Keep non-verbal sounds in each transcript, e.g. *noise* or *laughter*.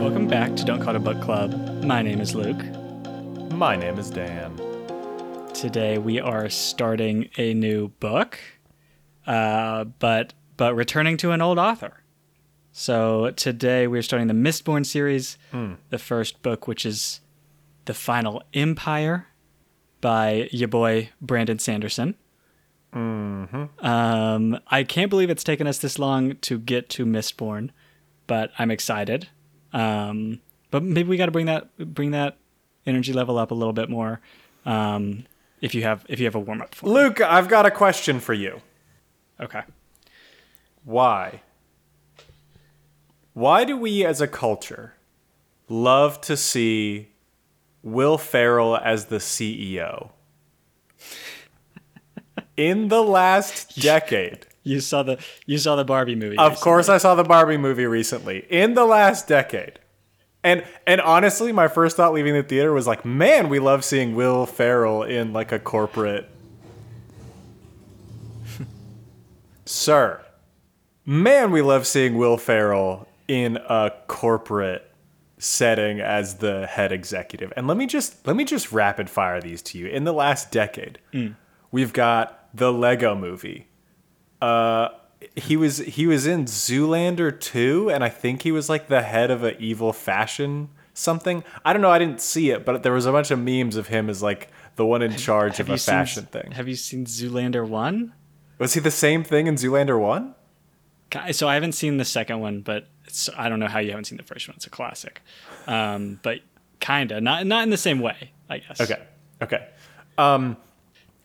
Welcome back to Don't Call It a Book Club. My name is Luke. My name is Dan. Today we are starting a new book, uh, but but returning to an old author. So today we're starting the Mistborn series, the first book, which is The Final Empire by your boy Brandon Sanderson. Um, I can't believe it's taken us this long to get to Mistborn, but I'm excited. Um, but maybe we got to bring that bring that energy level up a little bit more. Um, if you have if you have a warm up for, Luke, I've got a question for you. okay. Why? Why do we as a culture love to see Will Ferrell as the CEO? In the last *laughs* decade. You saw the you saw the Barbie movie. Of recently. course I saw the Barbie movie recently. In the last decade. And and honestly, my first thought leaving the theater was like, man, we love seeing Will Ferrell in like a corporate *laughs* Sir. Man, we love seeing Will Ferrell in a corporate setting as the head executive. And let me just let me just rapid fire these to you. In the last decade, mm. we've got the Lego movie. Uh he was he was in Zoolander 2 and I think he was like the head of an evil fashion something. I don't know, I didn't see it, but there was a bunch of memes of him as like the one in charge Have of a seen- fashion thing. Have you seen Zoolander one? Was he the same thing in Zoolander 1? So I haven't seen the second one, but it's, I don't know how you haven't seen the first one. It's a classic, um, but kinda not not in the same way, I guess. Okay. Okay. Um,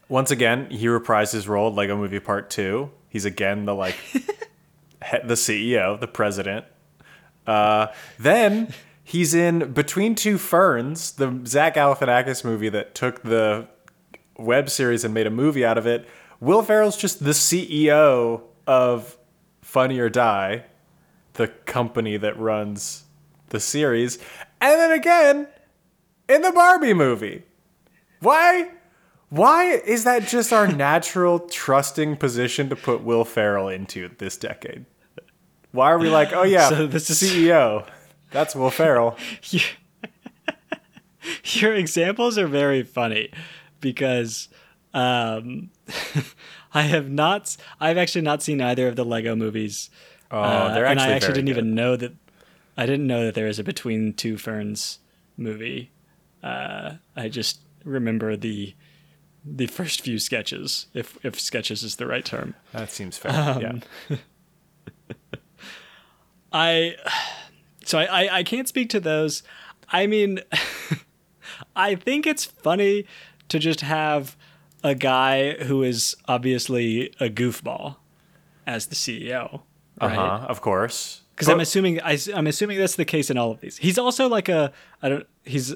once again, he reprised his role Lego Movie Part Two. He's again the like *laughs* he- the CEO, the president. Uh, then he's in Between Two Ferns, the Zach Galifianakis movie that took the web series and made a movie out of it. Will Ferrell's just the CEO of Funny or Die, the company that runs the series. And then again, in the Barbie movie. Why? Why is that just our natural trusting position to put Will Ferrell into this decade? Why are we like, oh yeah, So this is- CEO? That's Will Ferrell. *laughs* Your examples are very funny because um, *laughs* I have not. I've actually not seen either of the Lego movies. Oh, Uh, they're actually and I actually didn't good. even know that. I didn't know that there was a Between Two Ferns movie. Uh, I just remember the the first few sketches, if if sketches is the right term. That seems fair. Um, yeah. *laughs* I so I, I, I can't speak to those. I mean *laughs* I think it's funny to just have a guy who is obviously a goofball as the CEO. Uh Right? huh. Of course. Because I'm assuming I, am assuming that's the case in all of these. He's also like a I don't he's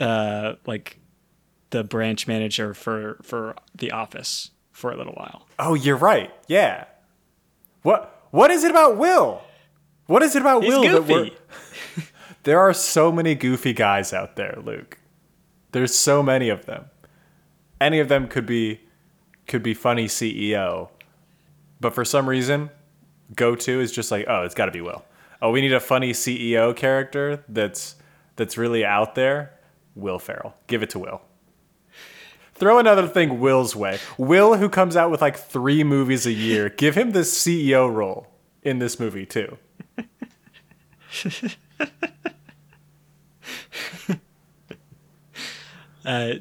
uh like the branch manager for for the office for a little while. Oh, you're right. Yeah. What? What is it about Will? What is it about He's Will that goofy. we're? *laughs* There are so many goofy guys out there, Luke. There's so many of them. Any of them could be could be funny CEO. But for some reason, go to is just like, oh, it's got to be Will. Oh, we need a funny CEO character that's that's really out there. Will Ferrell. Give it to Will. Throw another thing Will's way. Will, who comes out with like three movies a year, *laughs* give him the CEO role in this movie too. *laughs* Uh,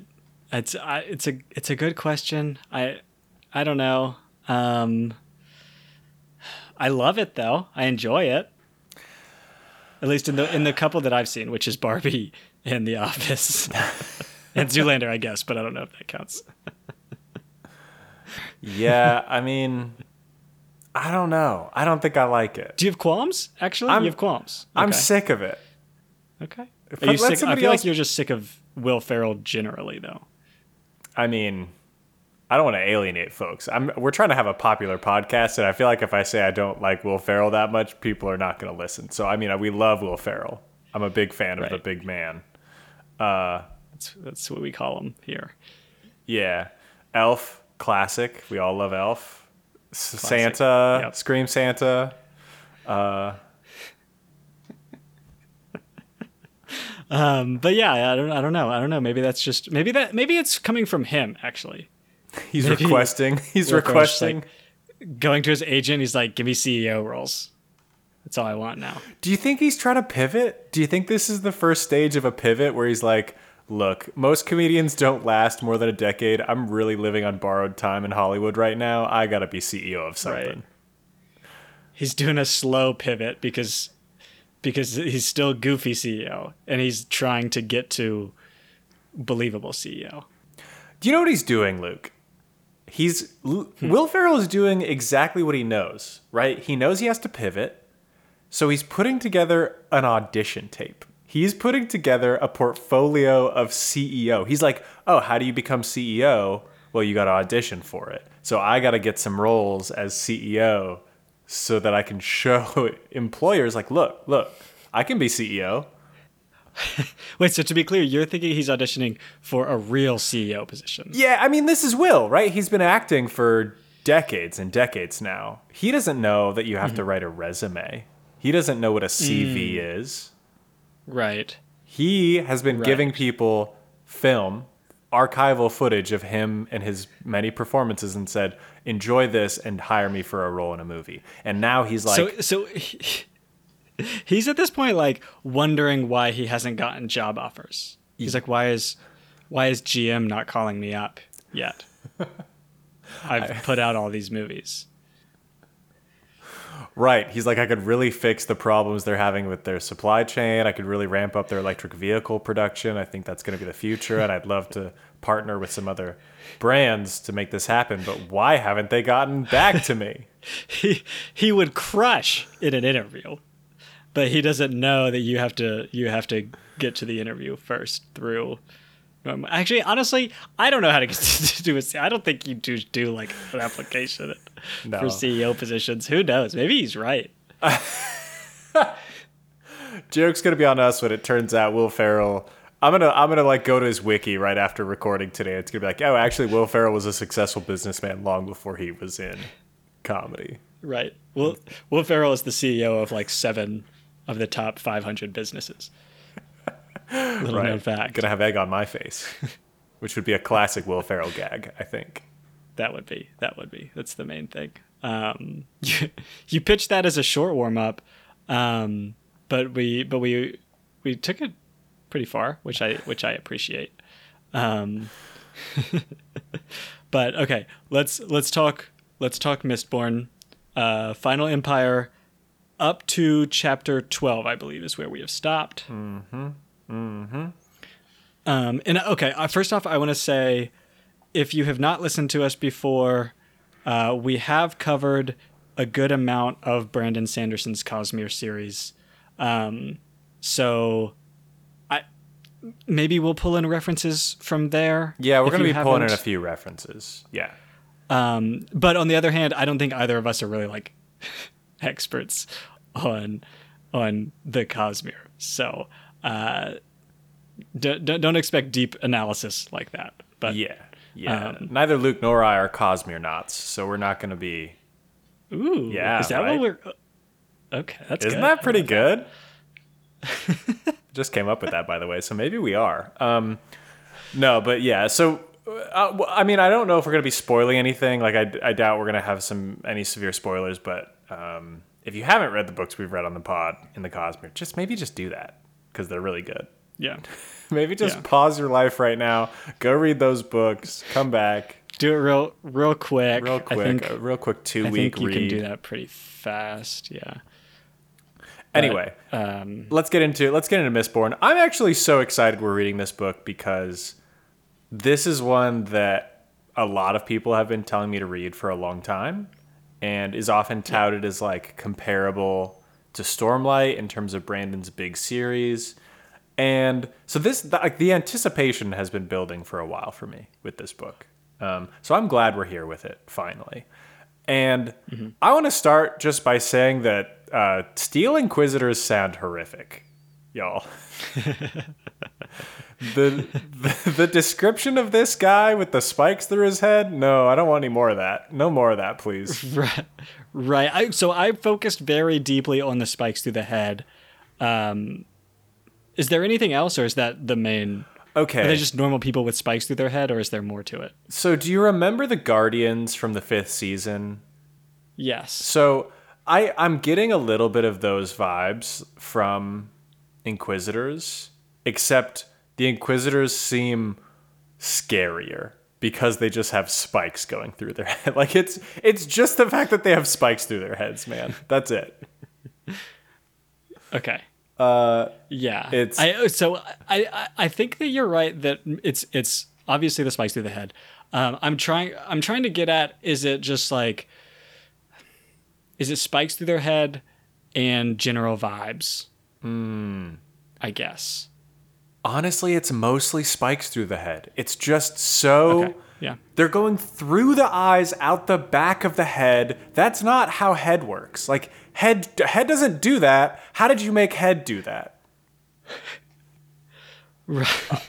it's I, it's a it's a good question. I I don't know. Um, I love it though. I enjoy it. At least in the in the couple that I've seen, which is Barbie and The Office, *laughs* *laughs* and Zoolander, I guess, but I don't know if that counts. *laughs* Yeah, I mean, I don't know. I don't think I like it. Do you have qualms? Actually, I'm- you have qualms. I'm sick of it. Okay. If Are you sick? I feel else- like you're just sick of Will Ferrell generally, though. I mean, I don't want to alienate folks. I'm we're trying to have a popular podcast, and I feel like if I say I don't like Will Ferrell that much, people are not going to listen. So I mean, we love Will Ferrell. I'm a big fan of the big man. Uh, That's that's what we call them here. Yeah, Elf classic. We all love Elf. Classic. Santa, Yep. Scream Santa. Uh, *laughs* Um, but yeah, I don't, I don't know. I don't know. Maybe that's just maybe that maybe it's coming from him actually. *laughs* He's Maybe requesting. *laughs* He's Will Ferrell's just requesting. like, going to his agent. He's like, "Give me CEO roles. That's all I want now." Do you think he's trying to pivot? Do you think this is the first stage of a pivot where he's like, look, most comedians don't last more than a decade. I'm really living on borrowed time in Hollywood right now. I got to be CEO of something. Right. He's doing a slow pivot because because he's still goofy CEO and he's trying to get to believable CEO. Do you know what he's doing, Luke? He's L- hmm. Will Ferrell is doing exactly what he knows, right? He knows he has to pivot. So he's putting together an audition tape. He's putting together a portfolio of CEO. He's like, "Oh, how do you become CEO?" Well, you got to audition for it. So I got to get some roles as CEO so that I can show *laughs* employers like, "Look, look, I can be CEO." *laughs* Wait, so to be clear, you're thinking he's auditioning for a real CEO position? Yeah, I mean, this is Will, right? He's been acting for decades and decades now. He doesn't know that you have to mm-hmm. write a resume. He doesn't know what a CV mm. is. Right. He has been Right. giving people film, archival footage of him and his many performances and said, enjoy this and hire me for a role in a movie. And now he's like, so so *laughs* he, he's at this point like wondering why he hasn't gotten job offers. He's like, why is why is GM not calling me up yet? *laughs* I've put out all these movies. Right. He's like, I could really fix the problems they're having with their supply chain. I could really ramp up their electric vehicle production. I think that's going to be the future. And I'd love to partner with some other brands to make this happen. But why haven't they gotten back to me? *laughs* He he would crush in an interview, but he doesn't know that you have to you have to get to the interview first through. Actually, honestly, I don't know how to *laughs* do a. I don't think you do do like an application No. for CEO positions. Who knows? Maybe he's right. *laughs* Joke's going to be on us when it turns out Will Ferrell. I'm gonna I'm gonna like go to his wiki right after recording today. It's gonna be like, oh, actually, Will Ferrell was a successful businessman long before he was in comedy. Right. Will Will Ferrell is the CEO of like seven of the top 500 businesses. Little known fact. Gonna have egg on my face, *laughs* which would be a classic Will Ferrell gag, I think. That would be. That would be. That's the main thing. Um, you, *laughs* you pitched that as a short warm up, um, but we but we we took it pretty far, which I which I appreciate. Um, *laughs* but okay, let's let's talk let's talk Mistborn, uh, Final Empire, up to chapter twelve, I believe, is where we have stopped. Mm-hmm. Mm-hmm. Um, and okay, uh, first off, I want to say if you have not listened to us before, uh, we have covered a good amount of Brandon Sanderson's Cosmere series. Um, so I maybe we'll pull in references from there. Yeah, we're gonna you be pulling in a few references. Yeah. Um, but on the other hand, I don't think either of us are really like *laughs* experts on on the Cosmere. So uh, d- don't expect deep analysis like that. But Yeah. Yeah. Um, Neither Luke nor I are Cosmere knots, so we're not gonna be. Ooh, Yeah, is that right? what we're? Okay, that's Isn't good. that pretty good? *laughs* Just came up with that, by the way. So maybe we are. Um, no, but yeah. So uh, I mean, I don't know if we're gonna be spoiling anything. Like, I, I doubt we're gonna have some any severe spoilers. But um, if you haven't read the books we've read on the pod in the Cosmere, just maybe just do that because they're really good. Yeah, *laughs* Maybe just Yeah. pause your life right now, go read those books, come back do it real, real quick. real quick, I think, a real quick two I week think you read. can do that pretty fast. Yeah. Anyway, Um, let's get into let's get into Mistborn. I'm actually so excited we're reading this book because this is one that a lot of people have been telling me to read for a long time and is often touted as like comparable to Stormlight in terms of Brandon's big series. And so this the, like the anticipation has been building for a while for me with this book. Um, so I'm glad we're here with it finally. And I want to start just by saying that uh, Steel Inquisitors sound horrific, y'all. *laughs* the, the the description of this guy with the spikes through his head, no, I don't want any more of that. No more of that, please. *laughs* right. Right. I, so I focused very deeply on the spikes through the head, um, Is there anything else, or is that the main? Okay. Are they just normal people with spikes through their head, or is there more to it? so do you remember the Guardians from the fifth season? Yes. So I I'm getting a little bit of those vibes from Inquisitors, except the Inquisitors seem scarier because they just have spikes going through their *laughs* head. Like it's it's just the fact that they have spikes through their heads, man. That's it. *laughs* Okay. Uh Yeah. It's- I so I I- think that you're right that it's it's obviously the spikes through the head. Um, I'm trying I'm trying to get at is it just like is it spikes through their head and general vibes? Hmm. I guess. honestly, it's mostly spikes through the head. It's just so Okay. Yeah. They're going through the eyes, out the back of the head. That's not how head works. Like head, head doesn't do that. How did you make head do that? *laughs* Right.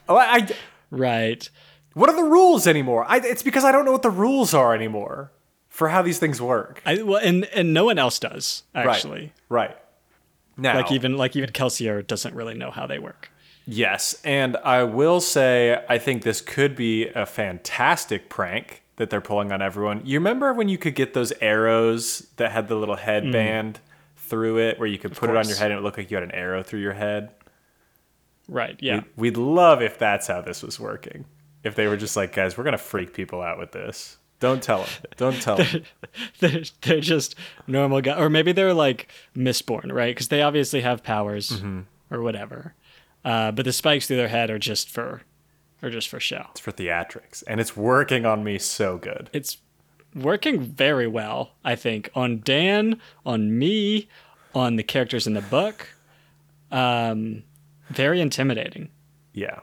Oh, I, I- right. what are the rules anymore? I, it's because I don't know what the rules are anymore for how these things work. I well and and no one else does actually. right, right. Now, Like even like even Kelsier doesn't really know how they work. yes, and I will say I think this could be a fantastic prank that they're pulling on everyone. You remember when you could get those arrows that had the little headband through it, where you could put it on your head and it looked like you had an arrow through your head? Right. Yeah. We'd love if that's how this was working. If they were just like, guys, we're gonna freak people out with this. Don't tell them. Don't tell *laughs* them. they're, they're just normal guys, or maybe they're like Mistborn, right? Because they obviously have powers Mm-hmm. or whatever. Uh, but the spikes through their head are just for, are just for show. It's for theatrics, and it's working on me so good. It's working very well, I think, on Dan, on me, on the characters in the book. Um, very intimidating. Yeah,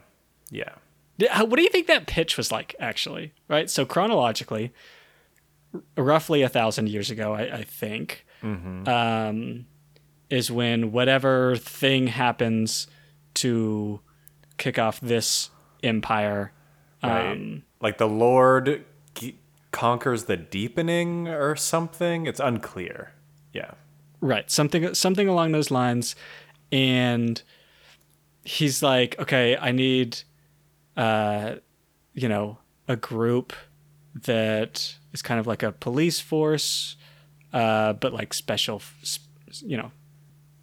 yeah. What do you think that pitch was like, actually? Right? So, chronologically, roughly a thousand years ago, I, I think, um, is when whatever thing happens to kick off this empire. Right. Um, like the Lord g- conquers the Deepness or something. It's unclear. Yeah. Right, something something along those lines, and he's like, okay, I need, uh, you know, a group that is kind of like a police force, uh, but like special, you know,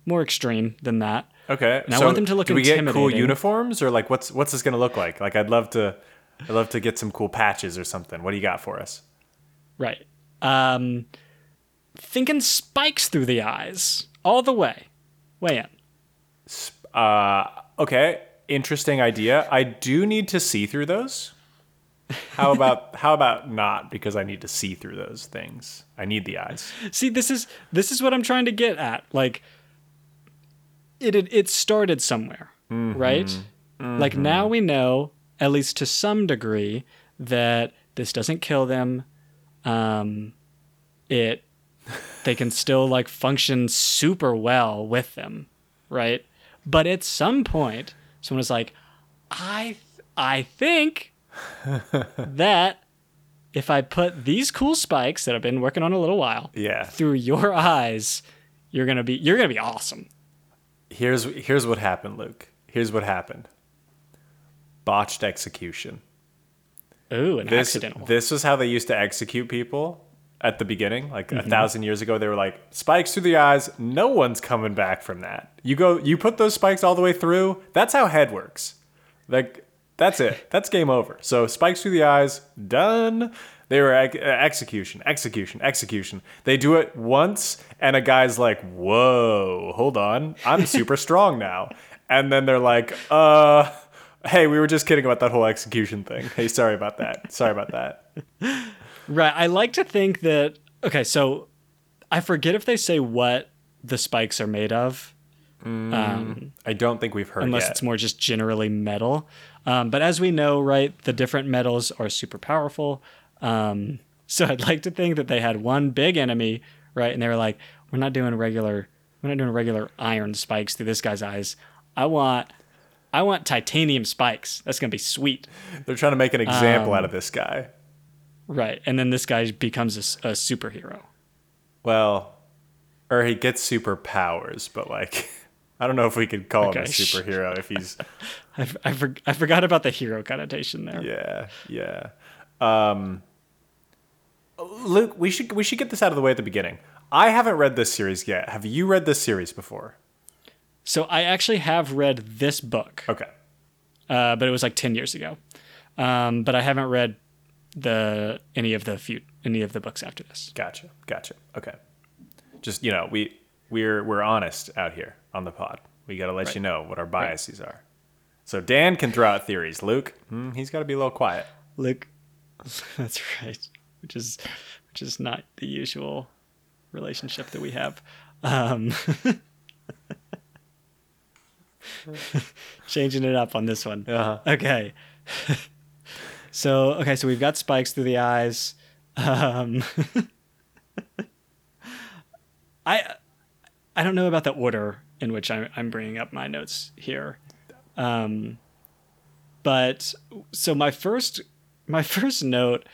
more extreme than that. Okay. And I want them to look do we get cool uniforms or like what's what's this gonna look like? Like I'd love to, I'd love to get some cool patches or something. What do you got for us? Right. Um, thinking spikes through the eyes all the way, way in. Uh, okay, interesting idea. I do need to see through those. How *laughs* about how about not? Because I need to see through those things. I need the eyes. See, this is this is what I'm trying to get at. Like it it, it started somewhere, right? Like now we know, at least to some degree, that this doesn't kill them. Um, it *laughs* they can still like function super well with them, right? But at some point, someone was like, I I think *laughs* that if I put these cool spikes that I've been working on a little while Yeah. through your eyes, you're gonna be you're gonna be awesome. Here's here's what happened, Luke. Here's what happened. Botched execution. Ooh, an This accidental. this was how they used to execute people at the beginning, like Mm-hmm. a thousand years ago. They were like spikes through the eyes. No one's coming back from that. You go, you put those spikes all the way through. That's how head works. Like that's it. That's game over. So spikes through the eyes, done. They were ex- uh, execution, execution, execution. They do it once, and a guy's like, "Whoa, hold on, I'm super *laughs* strong now." And then they're like, "Uh, hey, we were just kidding about that whole execution thing. Hey, sorry about that. Sorry about that." *laughs* right. I like to think that okay, so I forget if they say what the spikes are made of. Um, I don't think we've heard unless yet. it's more just generally metal. Um, but as we know, right, the different metals are super powerful. Um, so I'd like to think that they had one big enemy, right, and they were like, "We're not doing regular, we're not doing regular iron spikes through this guy's eyes. I want, I want titanium spikes. That's gonna be sweet, They're trying to make an example Um, out of this guy. right?" And then this guy becomes a superhero. Well, or he gets superpowers, but like *laughs* I don't know if we could call him a superhero if he's *laughs* I, I, for, I forgot about the hero connotation there. yeah yeah. Um, Luke, we should we should get this out of the way at the beginning. I haven't read this series yet. Have you read this series before? So I actually have read this book, Okay. uh, but it was like ten years ago. Um, but I haven't read the any of the few any of the books after this. Gotcha. Gotcha. Okay. Just you know, we we're we're honest out here on the pod. We got to let you know what our biases are. So Dan can throw out theories. Luke, hmm, he's got to be a little quiet. Luke, *laughs* that's right. Which is which is not the usual relationship that we have. Um, *laughs* changing it up on this one. Uh-huh. Okay. *laughs* so okay, so we've got spikes through the eyes. Um, *laughs* I I don't know about the order in which I'm, I'm bringing up my notes here. Um, but so my first my first note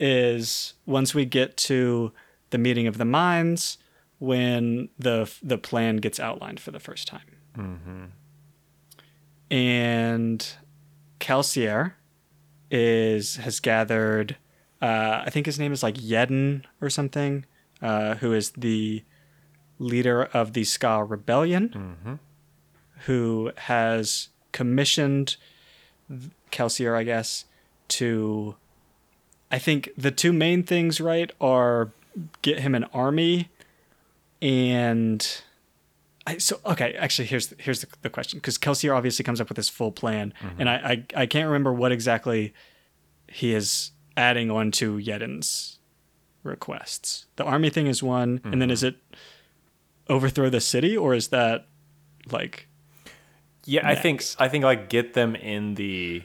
is once we get to the meeting of the minds when the the plan gets outlined for the first time. And Kelsier is has gathered uh, I think his name is like Yeden or something, uh, who is the leader of the Skaa Rebellion, who has commissioned Kelsier, I guess, to. I think the two main things, right, are get him an army, and. I, so okay, actually, here's here's the, the question because Kelsier obviously comes up with this full plan, mm-hmm. and I, I I can't remember what exactly he is adding on to Yeden's requests. The army thing is one, and then is mm-hmm. it overthrow the city, or is that like Yeah, I think I think like get them in the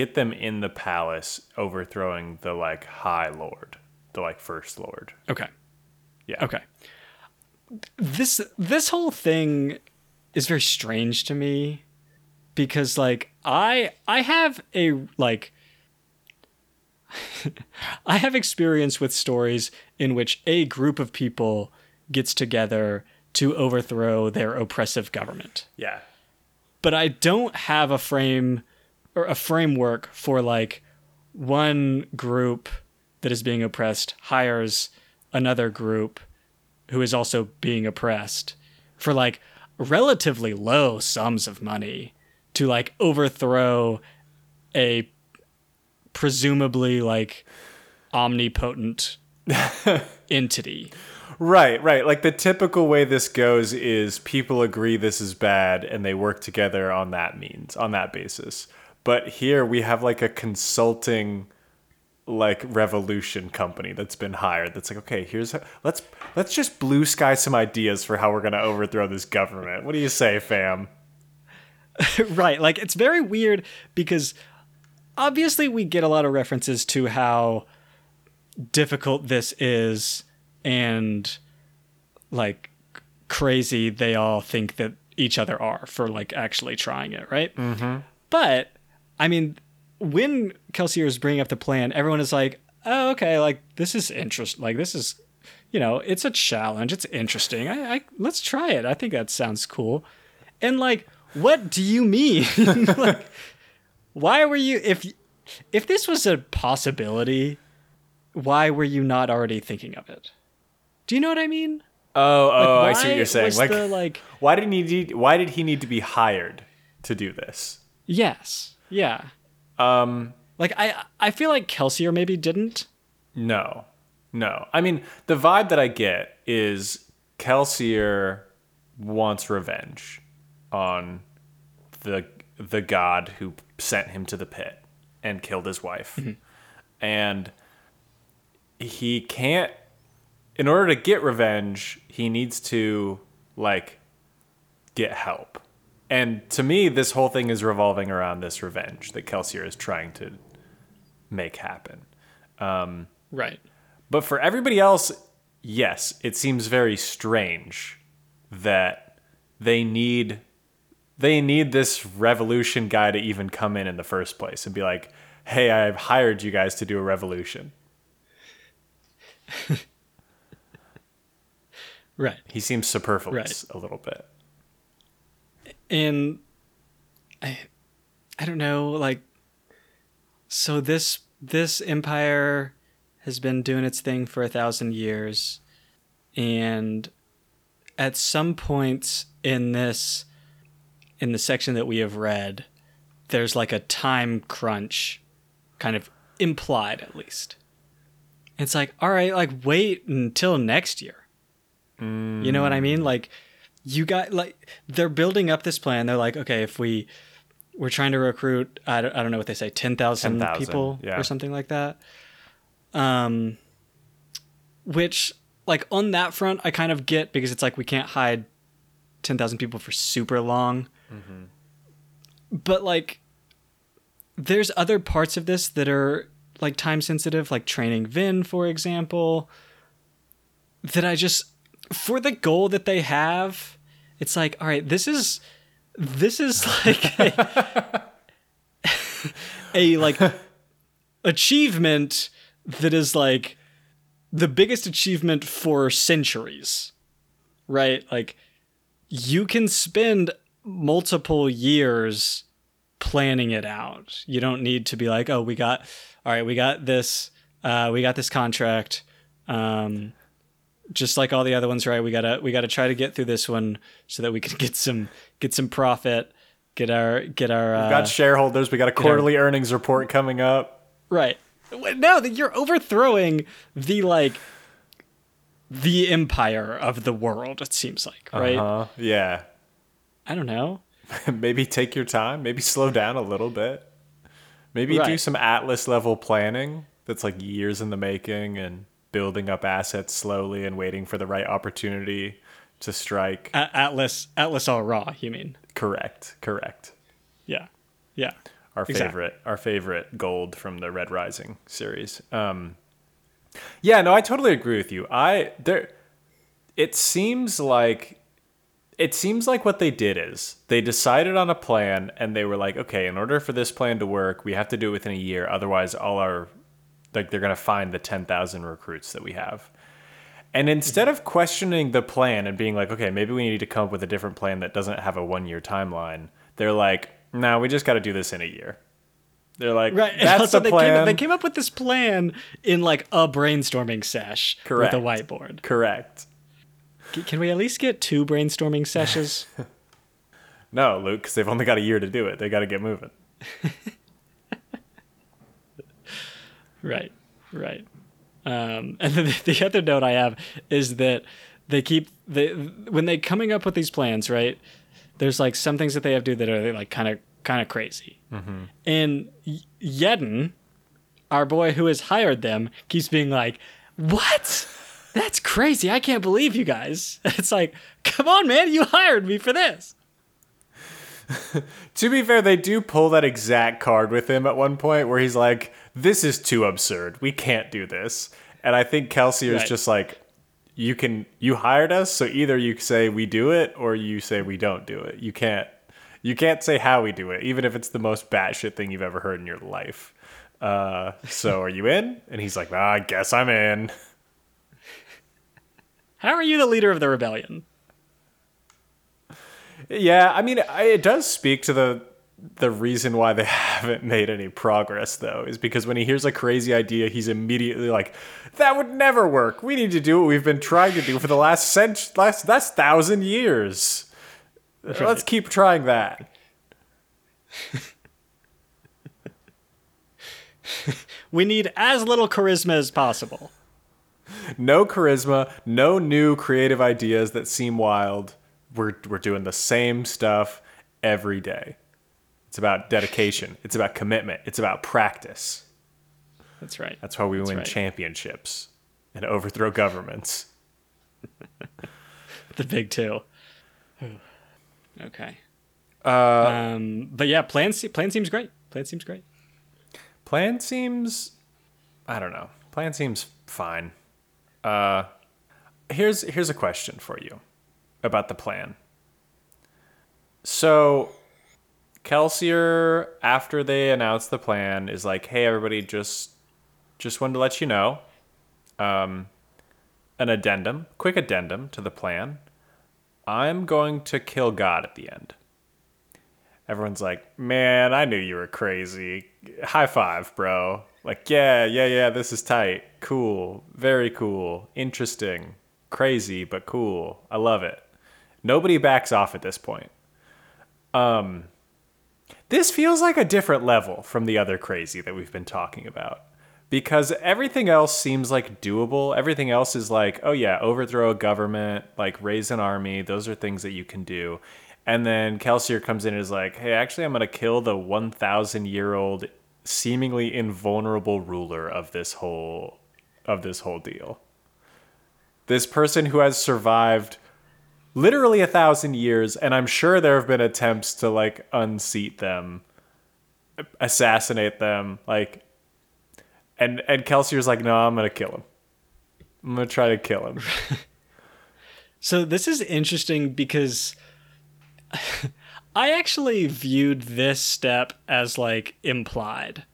get them in the palace overthrowing the like high lord, the like first lord. okay? Yeah. Okay. This this whole thing is very strange to me because like I I have a like *laughs* I have experience with stories in which a group of people gets together to overthrow their oppressive government. Yeah. But I don't have a frame or a framework for like one group that is being oppressed hires another group who is also being oppressed for like relatively low sums of money to like overthrow a presumably like omnipotent *laughs* entity. Right, right. Like the typical way this goes is people agree this is bad and they work together on that means, on that basis. But here we have like a consulting like revolution company that's been hired that's like okay here's how, let's let's just blue sky some ideas for how we're going to overthrow this government what do you say fam *laughs* right. Like it's very weird because obviously we get a lot of references to how difficult this is and like crazy they all think that each other are for like actually trying it, right? Mm-hmm. But I mean, when Kelsier is bringing up the plan, everyone is like, "Oh, okay, like this is interest. Like this is, you know, it's a challenge. It's interesting. I, I let's try it. I think that sounds cool." And like, what do you mean? *laughs* like, why were you if if this was a possibility? Why were you not already thinking of it? Do you know what I mean? oh oh i see what you're saying like, the, like why did he need why did he need to be hired to do this yes, yeah. Um, like I I feel like Kelsier maybe didn't. No, no. I mean, the vibe that I get is Kelsier wants revenge on the the god who sent him to the pit and killed his wife, and he can't. In order to get revenge, he needs to like get help. And to me, this whole thing is revolving around this revenge that Kelsier is trying to make happen. Um, right. But for everybody else, yes, it seems very strange that they need they need this revolution guy to even come in in the first place and be like, "Hey, I've hired you guys to do a revolution." *laughs* Right. He seems superfluous a little bit. And I, I don't know, like, so this this empire has been doing its thing for a thousand years, and at some points in this, in the section that we have read, there's like a time crunch, kind of implied at least. It's like, all right, like wait until next year. You know what I mean? Mm. Like you got like they're building up this plan. They're like, okay, if we we're trying to recruit, I don't, I don't know what they say, 10,000 10,000, people yeah. or something like that. Um, which like on that front, I kind of get because it's like we can't hide 10,000 people for super long. But like there's other parts of this that are like time sensitive, like training Vin, for example, that I just for the goal that they have, it's like, all right, this is this is *laughs* like a, a like achievement that is like the biggest achievement for centuries. Right? Like you can spend multiple years planning it out. You don't need to be like, oh, we got, all right, we got this, uh, we got this contract. Um, just like all the other ones, right? We gotta, we gotta try to get through this one so that we can get some, get some profit, get our, get our, uh, We got shareholders. We got a quarterly earnings report coming up. right. No, you're overthrowing the like, the empire of the world. It seems like, right? Uh, yeah. I don't know. *laughs* maybe take your time. Maybe slow down a little bit. Maybe do some Atlas level planning that's like years in the making and building up assets slowly and waiting for the right opportunity to strike. A- Atlas, Atlas au Raa. You mean? correct. Correct. Yeah, yeah. our Exactly. favorite our favorite gold from the red rising series um yeah no i totally agree with you i there it seems like it seems like what they did is they decided on a plan and they were like okay in order for this plan to work we have to do it within a year otherwise all our like they're going to find the 10,000 recruits that we have and instead of questioning the plan and being like, okay, maybe we need to come up with a different plan that doesn't have a one year timeline, they're like, no, we just got to do this in a year. They're like, Right. *laughs* that's also the they plan. Came, they came up with this plan in like a brainstorming sesh Correct. with a whiteboard. Correct. Can we at least get two brainstorming sessions? *laughs* No, Luke, because they've only got a year to do it. They got to get moving. *laughs* right. Right. Um, *laughs* and then the, the other note I have is that they keep they when they coming up with these plans, right? There's like some things that they have to do that are like kind of kind of crazy. And Y- Yeden, our boy who has hired them, keeps being like, "What? That's crazy! I can't believe you guys." *laughs* It's like, come on, man, you hired me for this. *laughs* To be fair, they do pull that exact card with him at one point where he's like, this is too absurd. We can't do this. And I think Kelsier is Right. just like, you can, you hired us. So either you say we do it or you say we don't do it. You can't, you can't say how we do it, even if it's the most batshit thing you've ever heard in your life. Uh, so *laughs* are you in? And he's like, ah, I guess I'm in. *laughs* How are you the leader of the rebellion? Yeah, I mean, I- it does speak to the the reason why they *laughs* haven't made any progress though is because when he hears a crazy idea, he's immediately like, "That would never work. We need to do what we've been trying to do for the last cent last that's thousand years. Let's keep trying that." *laughs* We need as little charisma as possible. No charisma, no new creative ideas that seem wild. We're we're doing the same stuff every day. It's about dedication. It's about commitment. It's about practice. That's right. That's how we win right. championships and overthrow governments. *laughs* the big two. *sighs* okay. Uh, um, but yeah, plan plan seems great. Plan seems great. Plan seems, I don't know. Plan seems fine. Uh, here's here's a question for you about the plan. So, Kelsier, after they announce the plan, is like, "Hey, everybody, just just wanted to let you know, um, an addendum, quick addendum to the plan. I'm going to kill God at the end." everyone's like, "Man, I knew you were crazy. High five, bro." Like, "Yeah, yeah, yeah, this is tight. Cool. Very cool. Interesting. Crazy, but cool. I love it." Nobody backs off at this point. Um this feels like a different level from the other crazy that we've been talking about because everything else seems like doable. Everything else is like, oh yeah, overthrow a government, like raise an army. Those are things that you can do. And then Kelsier comes in and is like, hey, actually, I'm going to kill the 1,000 year old, seemingly invulnerable ruler of this whole of this whole deal. This person who has survived literally a thousand years, and I'm sure there have been attempts to like unseat them, assassinate them, like and and Kelsier's like, no, I'm gonna kill him. I'm gonna try to kill him. *laughs* so this is interesting because *laughs* I actually viewed this step as like implied.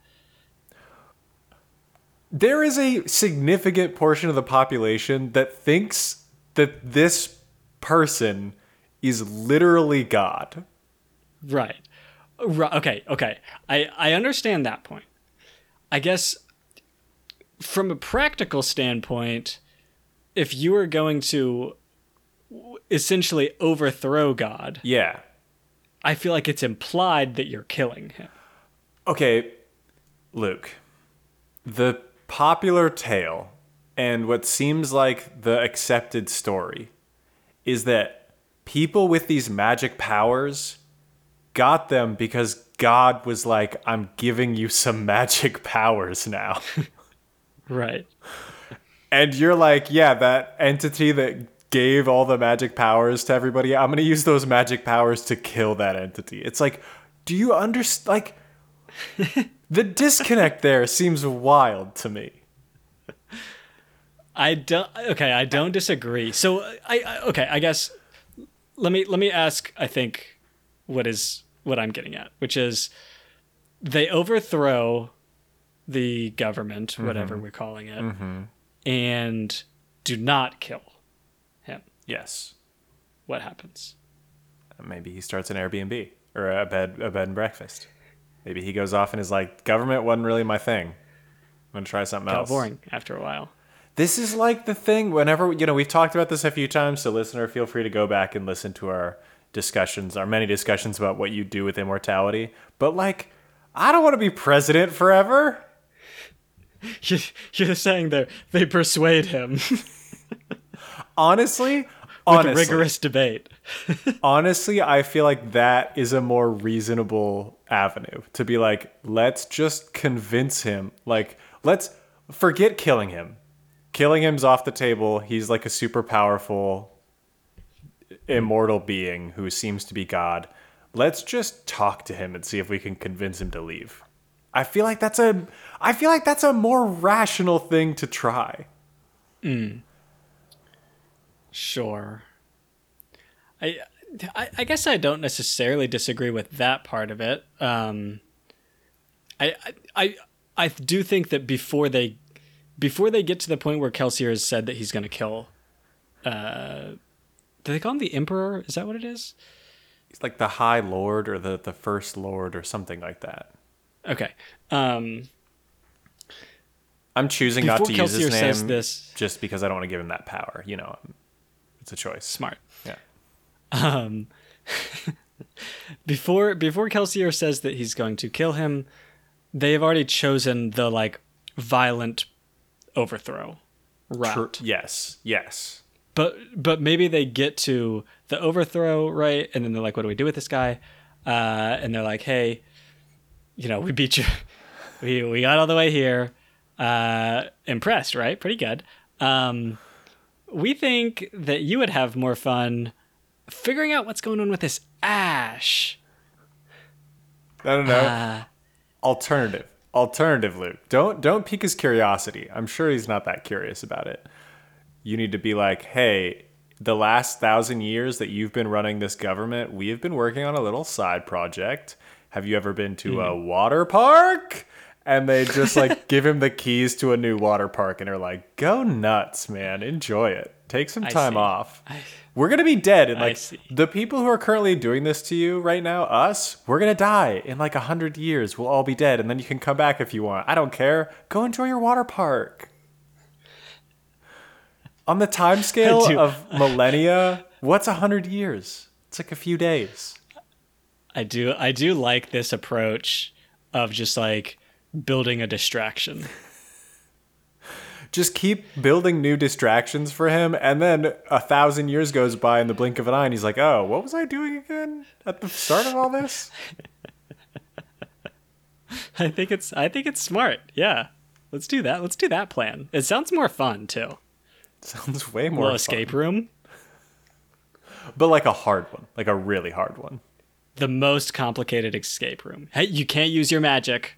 There is a significant portion of the population that thinks that this person is literally God. Right. right. Okay, okay. I, I understand that point. I guess from a practical standpoint, if you are going to essentially overthrow God, yeah, I feel like it's implied that you're killing him. Okay, Luke, the popular tale and what seems like the accepted story is that people with these magic powers got them because God was like, I'm giving you some magic *laughs* powers now. Right. And you're like, yeah, that entity that gave all the magic powers to everybody, I'm going to use those magic powers to kill that entity. It's like, do you understand? Like, *laughs* the disconnect there seems wild to me. I don't. Okay, I don't disagree. So I, I okay, I guess let me let me ask. I think what is what I'm getting at, which is they overthrow the government, mm-hmm. whatever we're calling it, mm-hmm. and do not kill him. Yes. What happens? Maybe he starts an Airbnb or a bed a bed and breakfast. Maybe he goes off and is like, government wasn't really my thing. I'm gonna try something Got else. boring after a while. This is like the thing. Whenever you know, we've talked about this a few times. So, listener, feel free to go back and listen to our discussions, our many discussions about what you do with immortality. But like, I don't want to be president forever. *laughs* You're saying that they persuade him. *laughs* honestly, *laughs* honestly, rigorous debate. honestly, I feel like that is a more reasonable avenue to be like, let's just convince him. Like, let's forget killing him. Killing him's off the table. He's like a super powerful, immortal being who seems to be God. Let's just talk to him and see if we can convince him to leave. I feel like that's a I feel like that's a more rational thing to try. Mm. Sure. I, I, I guess I don't necessarily disagree with that part of it. Um, I, I I do think that before they before they get to the point where Kelsier has said that he's going to kill, uh, do they call him the Emperor? Is that what it is? He's like the High Lord or the the First Lord or something like that. Okay. Um, I'm choosing not to use his name this, just because I don't want to give him that power. You know, it's a choice. Smart. Yeah. Um, *laughs* before before Kelsier says that he's going to kill him, they have already chosen the like violent overthrow route. True. Yes. Yes. But but maybe they get to the overthrow right, and then they're like, "What do we do with this guy?" Uh, and they're like, "Hey, you know, we beat you. *laughs* we we got all the way here. Uh, impressed, right? Pretty good. Um, we think that you would have more fun figuring out what's going on with this ash. I don't know. Uh, Alternative. Alternative, Luke. Don't don't pique his curiosity. I'm sure he's not that curious about it. You need to be like, hey, the last thousand years that you've been running this government, we have been working on a little side project have you ever been to mm-hmm. a water park? and they just like *laughs* give him the keys to a new water park and are like, "Go nuts, man! Enjoy it. Take some time off. We're gonna be dead." And like the people who are currently doing this to you right now, us, we're gonna die in like a hundred years. We'll all be dead, and then you can come back if you want. I don't care. Go enjoy your water park. On the time *laughs* scale of millennia, what's a hundred years? It's like a few days. I do I do like this approach of just like building a distraction. Just keep building new distractions for him and then a thousand years goes by in the blink of an eye and he's like oh what was i doing again at the start of all this *laughs* I think it's I think it's smart. Yeah. Let's do that. Let's do that plan. It sounds more fun too. sounds way more Little escape room. but like a hard one like a really hard one The most complicated escape room. Hey, you can't use your magic.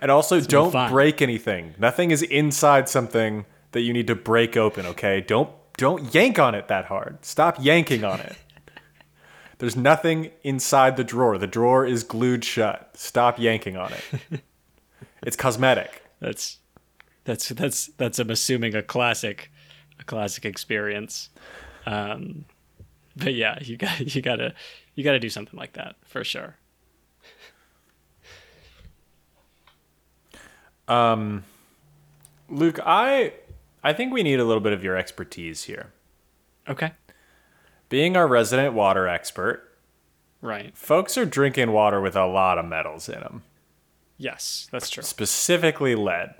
And also don't break anything. Nothing is inside something that you need to break open okay? Don't don't yank on it that hard. Stop yanking on it. *laughs* There's nothing inside the drawer. The drawer is glued shut. Stop yanking on it. *laughs* It's cosmetic. That's that's that's that's I'm assuming a classic a classic experience. Um but yeah, you got *laughs* you got to you got to do something like that for sure. Um, luke i i think we need a little bit of your expertise here Okay. Being our resident water expert, Right. folks are drinking water with a lot of metals in them, Yes, that's true. specifically lead,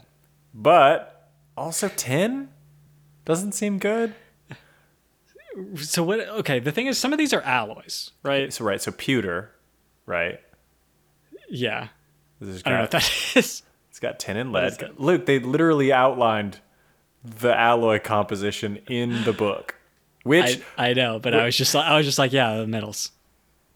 but also tin. Doesn't seem good. So what okay, the thing is some of these are alloys, right? So right, so pewter, right? Yeah. This is I don't know what that *laughs* is. Got tin and lead. Luke, they literally outlined the alloy composition in the book, which I, I know, but I was just like I was just like, yeah, the metals.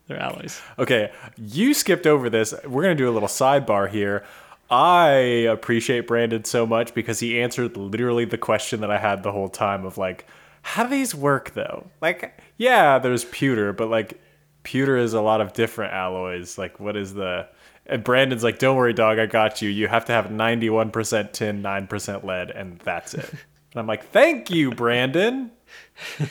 They're alloys. Okay, you skipped over this. We're going to do a little sidebar here. I appreciate Brandon so much because he answered literally the question that I had the whole time of like, how do these work though? Like, yeah, there's pewter, but like, pewter is a lot of different alloys. Like, what is the. And Brandon's like, don't worry, dog, I got you. You have to have 91% tin, 9% lead, and that's it. *laughs* And I'm like, thank you, Brandon. *laughs*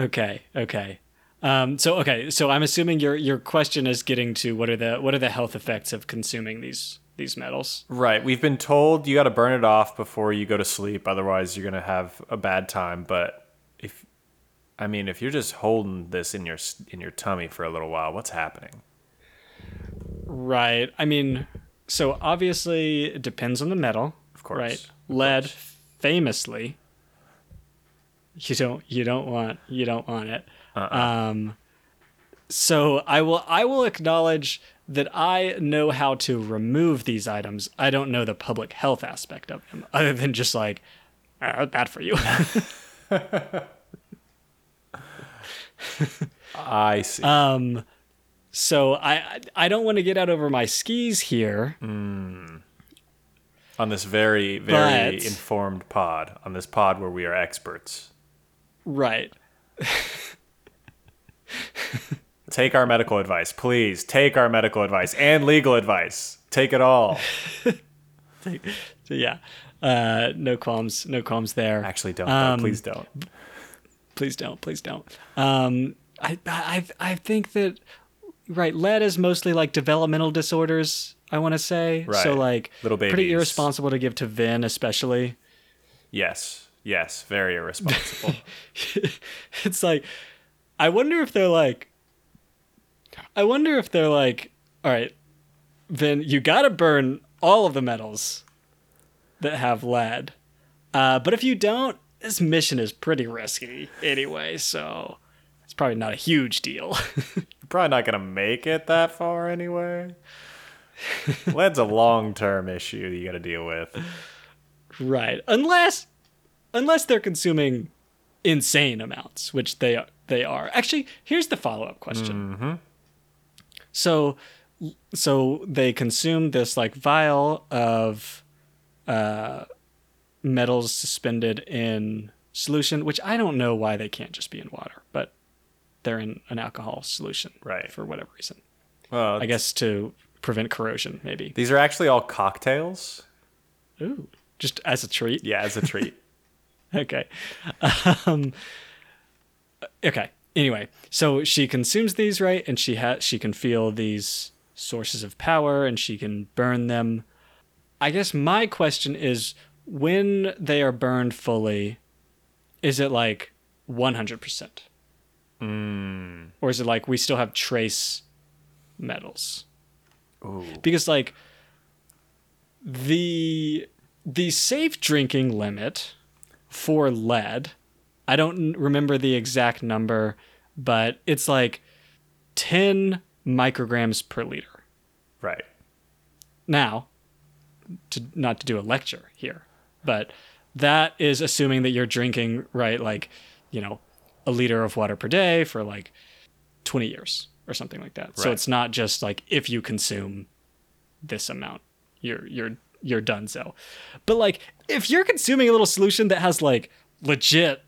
Okay, okay. Um, so okay, so I'm assuming your your question is getting to what are the what are the health effects of consuming these these metals? Right. We've been told you got to burn it off before you go to sleep, otherwise you're gonna have a bad time. But I mean, if you're just holding this in your in your tummy for a little while, what's happening? Right. I mean, so obviously it depends on the metal. Of course, Right. of Lead course. famously you don't you don't want you don't want it. Uh-uh. Um so I will I will acknowledge that I know how to remove these items. I don't know the public health aspect of them other than just like "Ah, bad for you. *laughs* *laughs* *laughs* I see. um so I I don't want to get out over my skis here. on this very very but- informed pod, on this pod where we are experts. Right. *laughs* Take our medical advice, please. Take our medical advice and legal advice. Take it all. *laughs* So yeah. Uh no qualms no qualms there. Actually, don't. Um. Please don't. Please don't please don't um i i i think that right lead is mostly like developmental disorders i want to say so like Little babies. pretty irresponsible to give to vin especially Yes. Yes. Very irresponsible. *laughs* it's like i wonder if they're like i wonder if they're like all right then you gotta burn all of the metals that have lead uh, but if you don't this mission is pretty risky anyway so it's probably not a huge deal *laughs* You're probably not gonna make it that far anyway. Lead's a long term issue you got to deal with. Right. Unless unless they're consuming insane amounts, which they they are. Actually, here's the follow-up question. So so they consume this like vial of uh metals suspended in solution, which I don't know why they can't just be in water, but they're in an alcohol solution, Right. For whatever reason, Well, I guess to prevent corrosion, maybe. these are actually all cocktails. Ooh, just as a treat. Yeah, as a treat. *laughs* *laughs* okay. Um, okay. Anyway, so she consumes these, right? And she has she can feel these sources of power and she can burn them. I guess my question is when they are burned fully, is it like 100%? Mm. Or is it like we still have trace metals? Ooh. because like the the safe drinking limit for lead i don't remember the exact number but it's like 10 micrograms per liter Right. now to not to do a lecture here but that is assuming that you're drinking right like you know a liter of water per day for like 20 years or something like that. So it's not just like if you consume this amount you're you're you're done so. But like if you're consuming a little solution that has like legit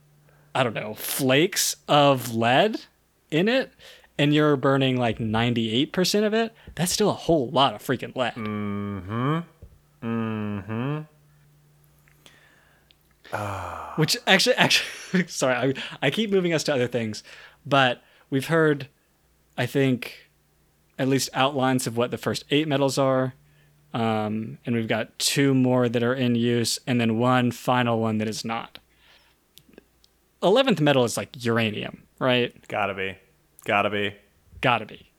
i don't know flakes of lead in it and you're burning like 98% of it that's still a whole lot of freaking lead mm-hmm. Mm-hmm. Which actually, actually, *laughs* sorry, I, I keep moving us to other things, but we've heard, I think, at least outlines of what the first eight metals are, um, and we've got two more that are in use, and then one final one that is not. Eleventh metal is like uranium, right? Gotta be. Gotta be. Gotta be,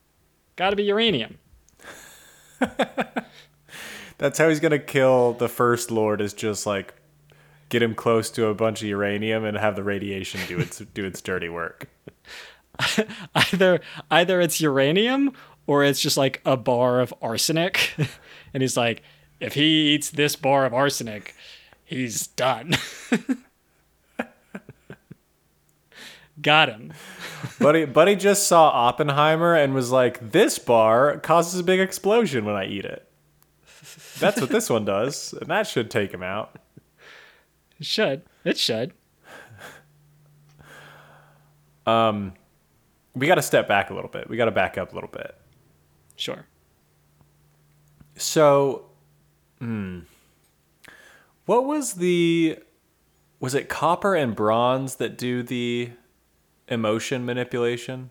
gotta be uranium. *laughs* That's how he's gonna kill the first lord. Is just like get him close to a bunch of uranium and have the radiation do its do its dirty work. *laughs* either either it's uranium or it's just like a bar of arsenic *laughs* and he's like if he eats this bar of arsenic he's done *laughs* got him Buddy, Buddy just saw Oppenheimer and was like, "This bar causes a big explosion when I eat it." That's what this one does, and that should take him out. It should it should Um, We got to step back a little bit. We got to back up a little bit. sure So, hmm, what was the? Was it copper and bronze that do the emotion manipulation?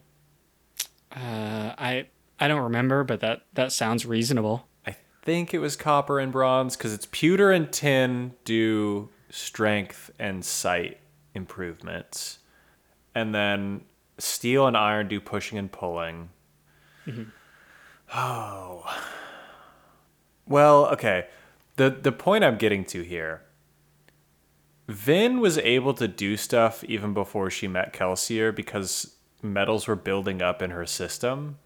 uh, i i don't remember but that that sounds reasonable I think it was copper and bronze because it's pewter and tin do strength and sight improvements, and then steel and iron do pushing and pulling. Mm-hmm. Oh, well, okay. the The point I'm getting to here. Vin was able to do stuff even before she met Kelsier because metals were building up in her system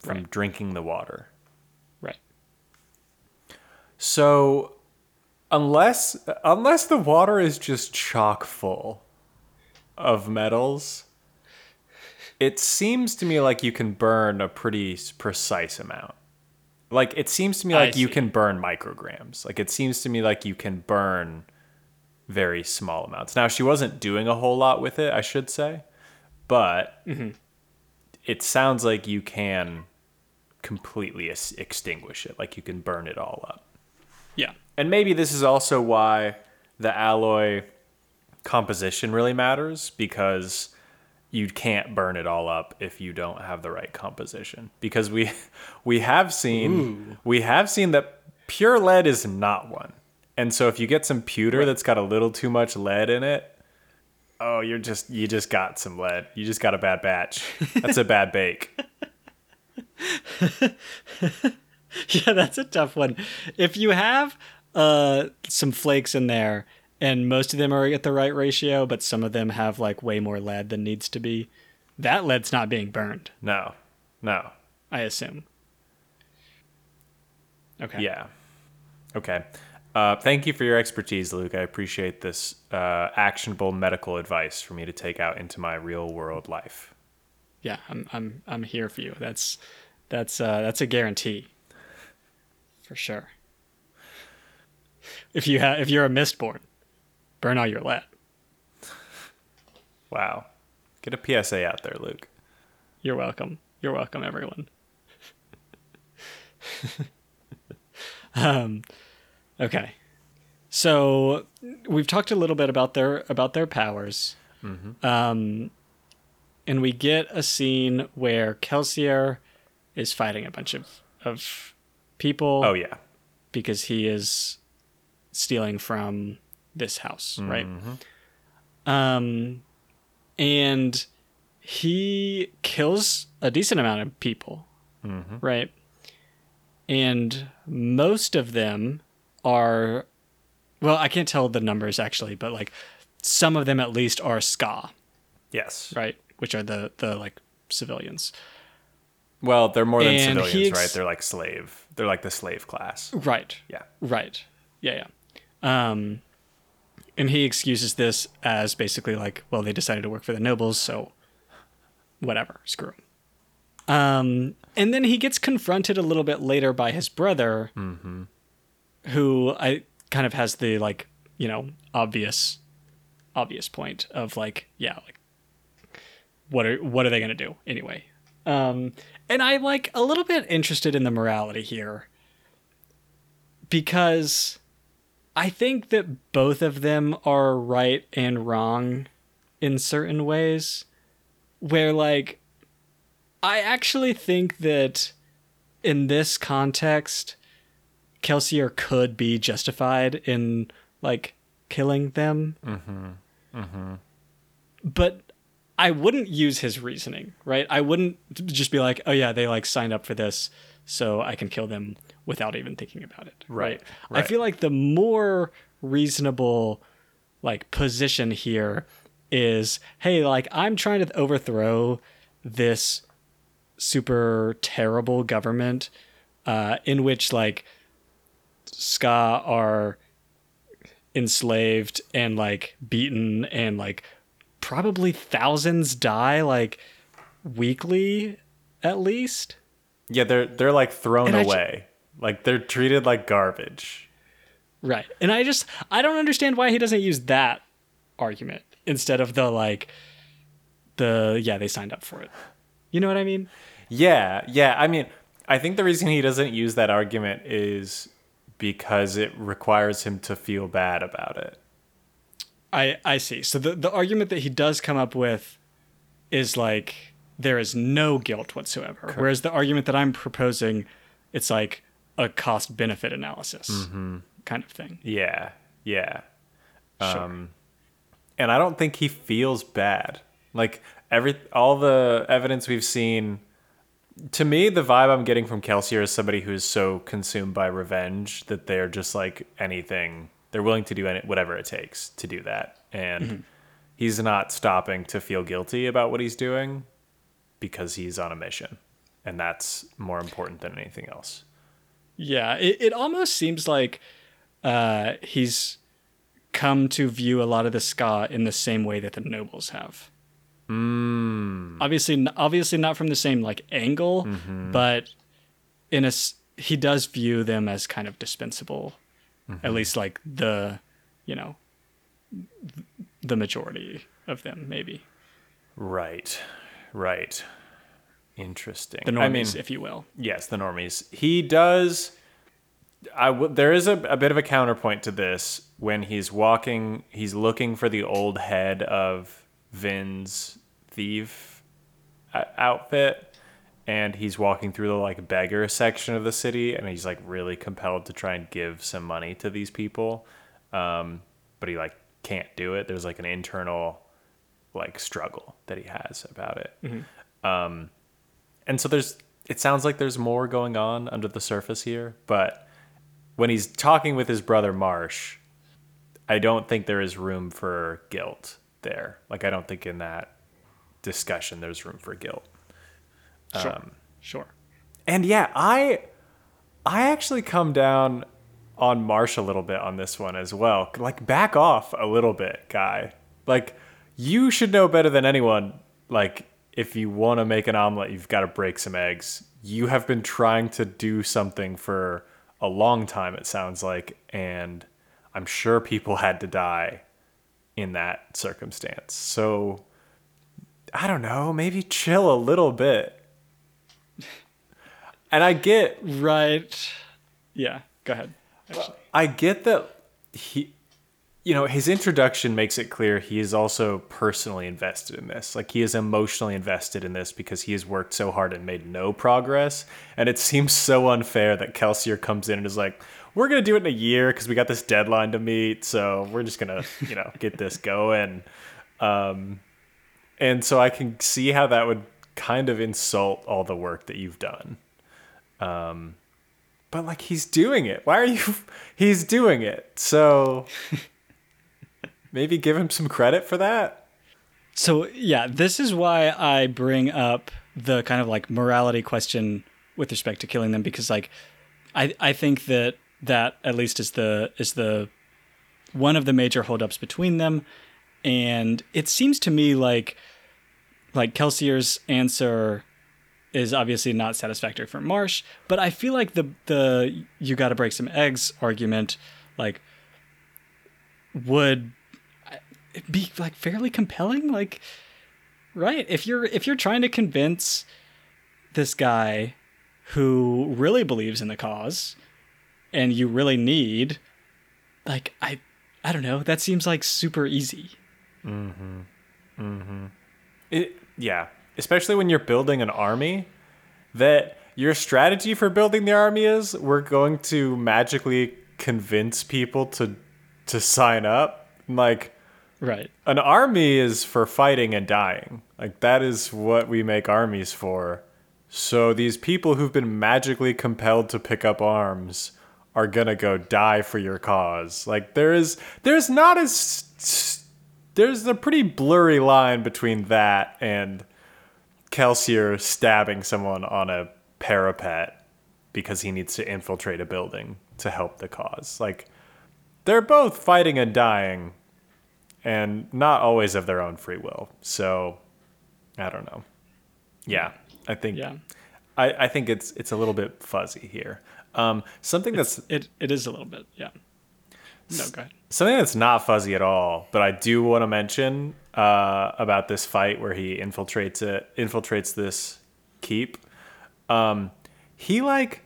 from Right. drinking the water. right So, unless unless the water is just chock full of metals, it seems to me like you can burn a pretty precise amount. Like it seems to me like you can burn micrograms. Like it seems to me like you can burn very small amounts. Now she wasn't doing a whole lot with it, I should say, but mm-hmm. it sounds like you can completely ex- extinguish it. Like you can burn it all up. yeah And maybe this is also why the alloy composition really matters because you can't burn it all up if you don't have the right composition. Because we *laughs* we have seen we have seen that pure lead is not one. And so if you get some pewter that's got a little too much lead in it, oh, you're just you just got some lead. You just got a bad batch. That's a bad bake. *laughs* *laughs* yeah that's a tough one if you have uh some flakes in there and most of them are at the right ratio but some of them have like way more lead than needs to be that lead's not being burned No. No. i assume okay Yeah. Okay. Uh, thank you for your expertise, Luke. I appreciate this uh, actionable medical advice for me to take out into my real world life. yeah i'm i'm i'm here for you that's that's uh that's a guarantee for sure if you have if you're a mistborn burn all your lead Wow. Get a PSA out there, Luke. You're welcome. You're welcome, everyone. *laughs* um, okay. So we've talked a little bit about their about their powers, um, and we get a scene where Kelsier is fighting a bunch of of people Oh yeah. because he is stealing from this house, right? Um, and he kills a decent amount of people, right? And most of them are, well, I can't tell the numbers actually, but like some of them at least are skaa, Yes. right? Which are the the like civilians, Well, they're more than And civilians, ex- right? They're like slave. They're like the slave class. right? Yeah. Right. Yeah, yeah. Um, and he excuses this as basically like, well, they decided to work for the nobles, so whatever, screw 'em. Um, and then he gets confronted a little bit later by his brother, who I kind of has the like, you know, obvious, obvious point of like, yeah, like, what are what are they gonna do anyway? Um, and I'm like a little bit interested in the morality here because I think that both of them are right and wrong in certain ways. Where, like, I actually think that in this context, Kelsier could be justified in, like, killing them. Mm-hmm. Mm-hmm. But I wouldn't use his reasoning, right? I wouldn't just be like, oh, yeah, they, like, signed up for this, so I can kill them without even thinking about it. Right, I right. feel like the more reasonable like position here is hey like i'm trying to overthrow this super terrible government uh, in which like skaa are enslaved and like beaten and like probably thousands die like weekly at least Yeah, they're they're like thrown And away. Like they're treated like garbage. Right. And I just I don't understand why he doesn't use that argument instead of the like the yeah, they signed up for it. You know what I mean? Yeah, yeah. I mean, I think the reason he doesn't use that argument is because it requires him to feel bad about it. I I see. So the the argument that he does come up with is like there is no guilt whatsoever. Whereas the argument that I'm proposing it's like a cost benefit analysis kind of thing. Yeah, yeah. Sure. Um, and I don't think he feels bad. Like every all the evidence we've seen, to me, the vibe I'm getting from Kelsier is somebody who's so consumed by revenge that they're just like anything. They're willing to do any, whatever it takes to do that, and he's not stopping to feel guilty about what he's doing because he's on a mission, and that's more important than anything else. Yeah, it, it almost seems like uh, he's come to view a lot of the skaa in the same way that the nobles have. Mm. Obviously, obviously not from the same like angle, but in a he does view them as kind of dispensable, at least like the, you know, the majority of them maybe Right, right. Interesting. the normies, I mean, if you will. Yes, the normies. He does. I w- there is a, a bit of a counterpoint to this when he's walking. He's looking for the old head of Vin's thief uh, outfit, and he's walking through the like beggar section of the city, and he's like really compelled to try and give some money to these people, um, but he like can't do it. There's like an internal like struggle that he has about it and so there's it sounds like there's more going on under the surface here but when he's talking with his brother marsh i don't think there is room for guilt there. Like i don't think in that discussion there's room for guilt. Sure, um, sure. and yeah i i actually come down on marsh a little bit on this one as well. Like back off a little bit guy. Like you should know better than anyone like if you want to make an omelet you've got to break some eggs you have been trying to do something for a long time it sounds like and i'm sure people had to die in that circumstance so I don't know, maybe chill a little bit. *laughs* And I get Right. Yeah. Go ahead. Actually. I get that he you know, his introduction makes it clear he is also personally invested in this. Like he is emotionally invested in this because he has worked so hard and made no progress. And it *laughs* seems so unfair that Kelsier comes in and is like, "We're gonna do it in a year because we got this deadline to meet. So we're just gonna, you know, get this going." Um, and so I can see how that would kind of insult all the work that you've done. Um, but like he's doing it. Why are you? *laughs* He's doing it. So *laughs* maybe give him some credit for that. So yeah, this is why I bring up the kind of like morality question with respect to killing them because like I I think that that at least is the is the one of the major holdups between them and it seems to me like like Kelsier's answer is obviously not satisfactory for Marsh, but I feel like the the you got to break some eggs argument like would be like fairly compelling like right if you're if you're trying to convince this guy who really believes in the cause and you really need like i i don't know that seems like super easy mm hmm. It, yeah, especially when you're building an army, that your strategy for building the army is we're going to magically convince people to to sign up. Like right an army is for fighting and dying. Like that is what we make armies for. So these people who've been magically compelled to pick up arms are gonna go die for your cause. Like there is, there's not as, there's a pretty blurry line between that and Kelsier stabbing someone on a parapet because he needs to infiltrate a building to help the cause. Like they're both fighting and dying and not always of their own free will. So I don't know. Yeah, I think yeah I, I think it's it's a little bit fuzzy here. Um, something that's it it is a little bit yeah no go ahead something that's not fuzzy at all, but I do want to mention uh, about this fight where he infiltrates it, infiltrates this keep. Um, he like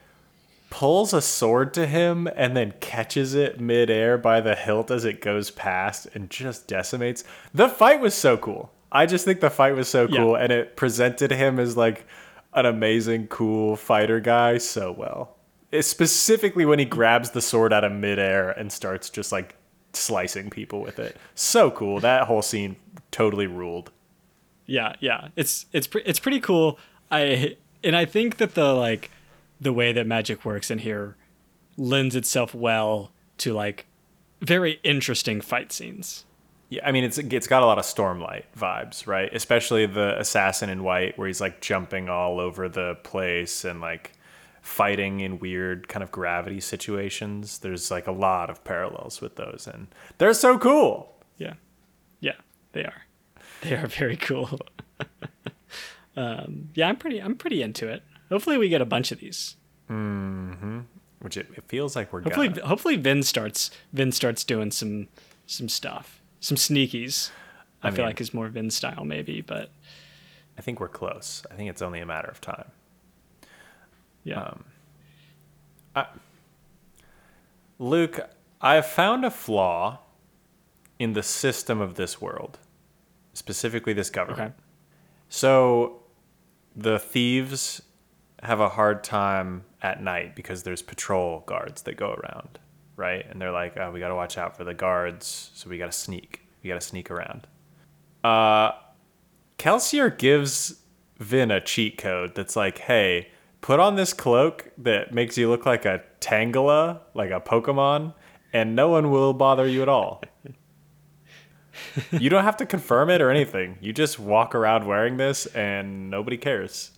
pulls a sword to him and then catches it midair by the hilt as it goes past and just decimates. The fight was so cool. I just think the fight was so Yeah. cool and it presented him as like an amazing, cool fighter guy so well. It's specifically when he grabs the sword out of midair and starts just like slicing people with it. So cool. That whole scene totally ruled. Yeah, yeah. It's it's pre- it's pretty cool. I and I think that the like the way that magic works in here lends itself well to like very interesting fight scenes. Yeah, I mean it's it's got a lot of Stormlight vibes, right? Especially the assassin in white, where he's like jumping all over the place and like fighting in weird kind of gravity situations. There's like a lot of parallels with those, and they're so cool. Yeah. Yeah, they are. They are very cool. *laughs* um, yeah, I'm pretty I'm pretty into it. Hopefully we get a bunch of these. Which it, it feels like we're Hopefully gonna. hopefully Vin starts Vin starts doing some some stuff. Some sneakies. I, I feel mean- like is more Vin style maybe, but I think we're close. I think it's only a matter of time. yeah. Um, Luke, I have found a flaw in the system of this world, specifically this government. okay. So the thieves have a hard time at night because there's patrol guards that go around, right? And they're like, oh, we got to watch out for the guards, so we got to sneak. We got to sneak around. Uh, Kelsier gives Vin a cheat code that's like, hey, put on this cloak that makes you look like a Tangela, like a Pokemon, and no one will bother you at all. you don't have to confirm it or anything. You just walk around wearing this and nobody cares.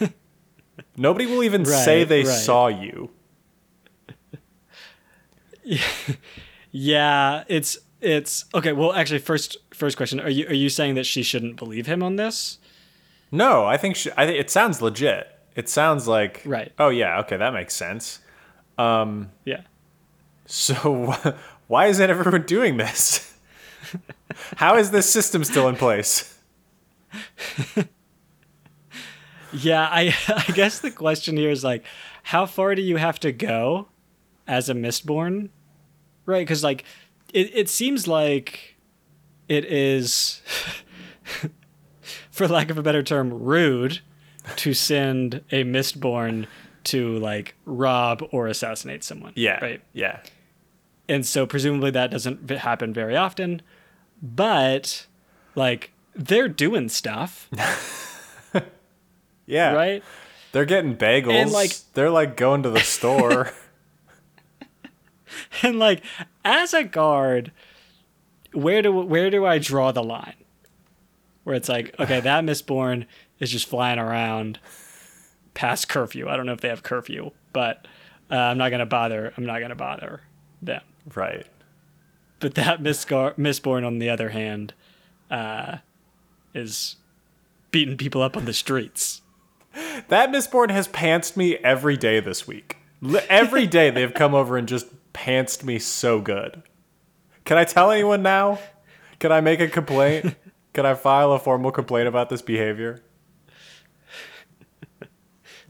*laughs* nobody will even say they right. saw you. *laughs* Yeah, it's it's okay. Well, actually, first first question: Are you are you saying that she shouldn't believe him on this? No, I think she, I think it sounds legit. It sounds like Right. Oh yeah, okay, that makes sense. Um, yeah. So *laughs* why is that everyone doing this? How is this system still in place? Yeah, I *laughs* I guess the question here is like, how far do you have to go as a Mistborn, right? Because like, it it seems like it is, *laughs* for lack of a better term, rude to send a Mistborn to like rob or assassinate someone. Yeah. right. Yeah. And so presumably that doesn't happen very often, but like they're doing stuff, *laughs* Yeah. right? They're getting bagels. And, like- they're like going to the *laughs* store. *laughs* and like as a guard where do where do i draw the line where it's like okay that mistborn is just flying around past curfew i don't know if they have curfew but uh, i'm not gonna bother i'm not gonna bother them right. but that misgar- mistborn on the other hand uh, is beating people up on the streets That Mistborn has pantsed me every day this week. Every day they've come over and just pantsed me so good. Can I tell anyone now? Can I make a complaint? Can I file a formal complaint about this behavior?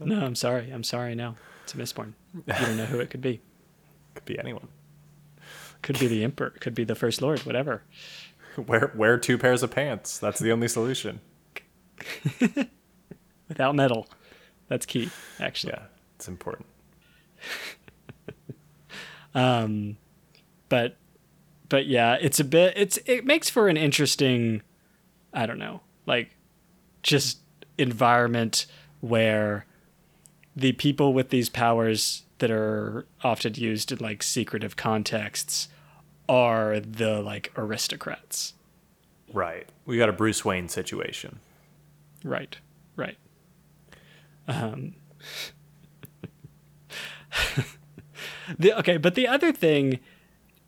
no i'm sorry i'm sorry no it's a mistborn you don't know who it could be *laughs* Could be anyone. could be the emperor could be the first lord whatever Wear wear two pairs of pants. That's the only solution. *laughs* without metal. That's key, actually. Yeah, it's important. *laughs* Um, but but yeah, it's a bit. It's it makes for an interesting, I don't know, like just environment where the people with these powers that are often used in like secretive contexts are the like aristocrats. Right. We got a Bruce Wayne situation. Right. Um, *laughs* the okay, but the other thing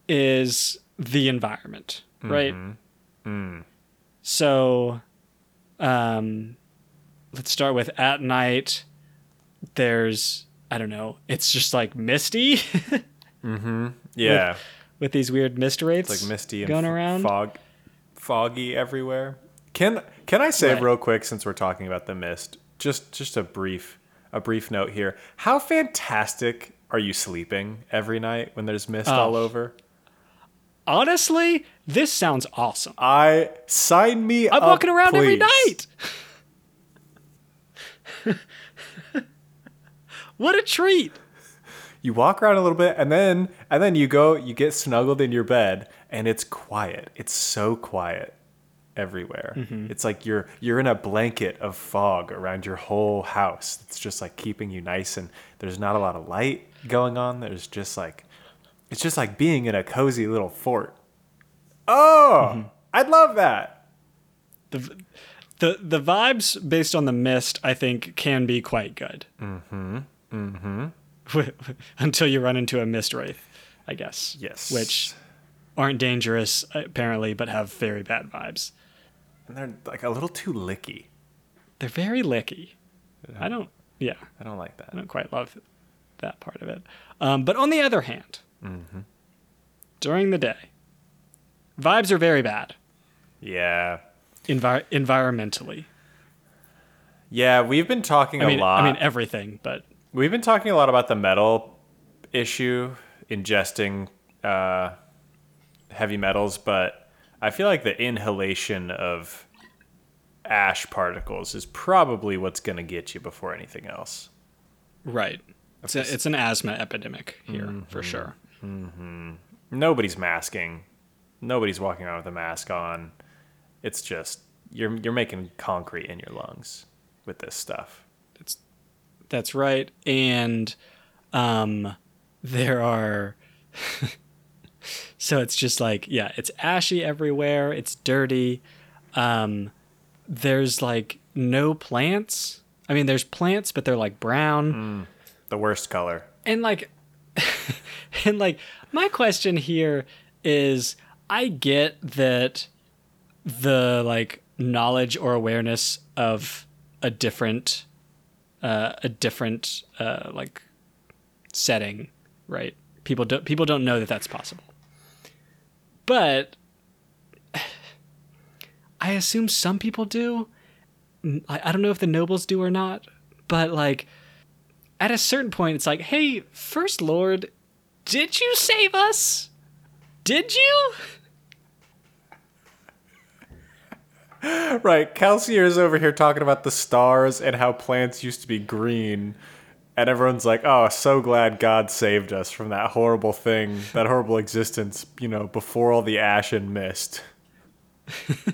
is the environment, right? So, um, let's start with at night. There's I don't know. It's just like misty *laughs* Yeah. with these weird mist wraiths It's like misty and going f- around. fog foggy everywhere. Can can I say Right. real quick since we're talking about the mist, just just a brief a brief note here. How fantastic are you sleeping every night when there's mist Oh. all over? Honestly, this sounds awesome. I sign me I'm up, walking around every night. *laughs* what a treat. You walk around a little bit and then and then you go you get snuggled in your bed and it's quiet. It's so quiet everywhere. Mm-hmm. It's like you're you're in a blanket of fog around your whole house. It's just like keeping you nice and there's not a lot of light going on. There's just like it's just like being in a cozy little fort. Oh, Mm-hmm. I'd love that. The the the vibes based on the mist, I think, can be quite good. Mm-hmm. Mm-hmm. *laughs* Until you run into a mist wraith, I guess. Yes. Which aren't dangerous apparently, but have very bad vibes. And they're like a little too licky. They're very licky. I don't. Yeah. I don't like that. I don't quite love that part of it. Um, but on the other hand, during the day, vibes are very bad Yeah. envi- environmentally. Yeah, we've been talking I mean, a lot. I mean everything, but We've been talking a lot about the metal issue, ingesting uh, heavy metals, but I feel like the inhalation of ash particles is probably what's going to get you before anything else. right. It's, a, it's an asthma epidemic here Mm-hmm. for sure. Nobody's masking. Nobody's walking around with a mask on. It's just you're you're making concrete in your lungs with this stuff. That's that's right. And um, there are. *laughs* so it's just like yeah, it's ashy everywhere. It's dirty. Um, there's like no plants. I mean, there's plants, but they're like brown. The worst color. and like *laughs* and like my question here is i get that the like knowledge or awareness of a different uh a different uh like setting right people don't people don't know that that's possible but *sighs* I assume some people do. I, I don't know if the nobles do or not, but like at a certain point, it's like, hey, First Lord, did you save us? Did you? *laughs* Right, Kelsier is over here talking about the stars and how plants used to be green. And everyone's like, oh, so glad God saved us from that horrible thing, that horrible existence, you know, before all the ash and mist. *laughs*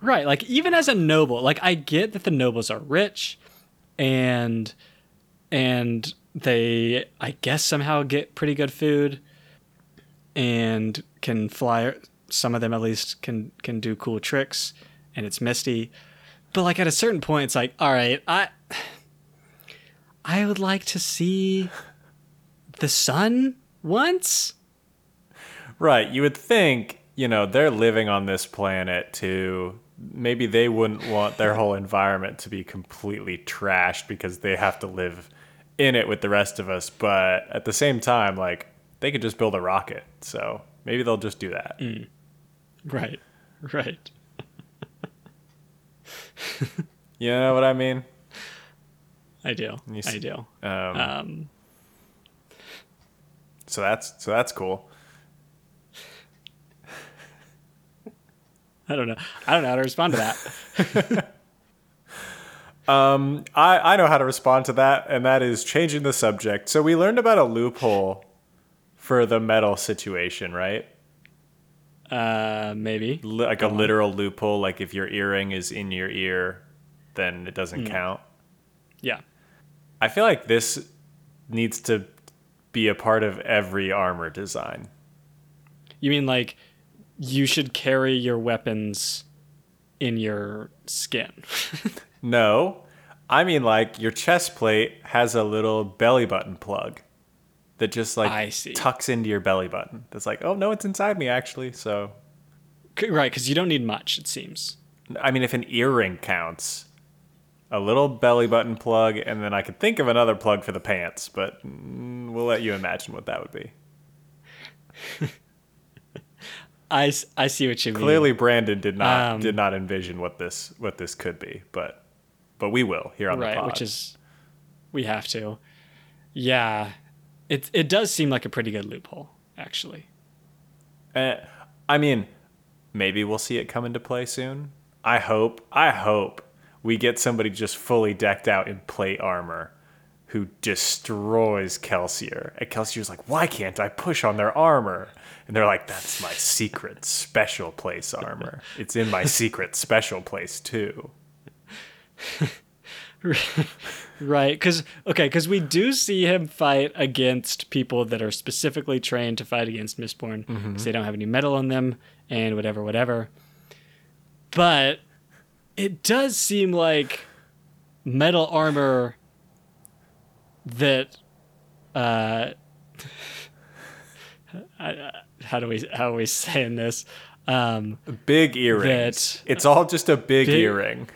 right, like even as a noble, like I get that the nobles are rich and and they I guess somehow get pretty good food and can fly some of them at least can can do cool tricks and it's misty but like at a certain point it's like all right i i would like to see the sun once right you would think you know they're living on this planet too maybe they wouldn't want their whole environment to be completely trashed because they have to live in it with the rest of us but at the same time like they could just build a rocket so maybe they'll just do that mm. Right. *laughs* Right. *laughs* you know what I mean? I do. I do. Um, um, so that's so that's cool. I don't know. I don't know how to respond to that. *laughs* um, I I know how to respond to that, and that is changing the subject. So we learned about a loophole for the metal situation, right? Uh, maybe like a literal loophole. Like if your earring is in your ear, then it doesn't mm. count. Yeah, I feel like this needs to be a part of every armor design. You mean like you should carry your weapons in your skin? *laughs* no, I mean like your chest plate has a little belly button plug that just like tucks into your belly button. That's like, oh no, it's inside me actually. So, right, because you don't need much. It seems. I mean, if an earring counts, a little belly button plug, and then I could think of another plug for the pants, but mm, we'll let you imagine what that would be. *laughs* I, I see what you mean. Clearly, Brandon did not um, did not envision what this what this could be, but but we will here on right, the pod. which is we have to. Yeah, it it does seem like a pretty good loophole, actually. Uh, I mean, maybe we'll see it come into play soon. I hope. I hope we get somebody just fully decked out in plate armor who destroys Kelsier. And Kelsier's like, why can't I push on their armor? And they're like, that's my secret special place armor. It's in my secret special place too. *laughs* *laughs* right because okay because we do see him fight against people that are specifically trained to fight against mistborn because mm-hmm. they don't have any metal on them and whatever whatever. But it does seem like metal armor that uh *laughs* how do we how are we saying this? Um big earrings. it's all just a big, big earring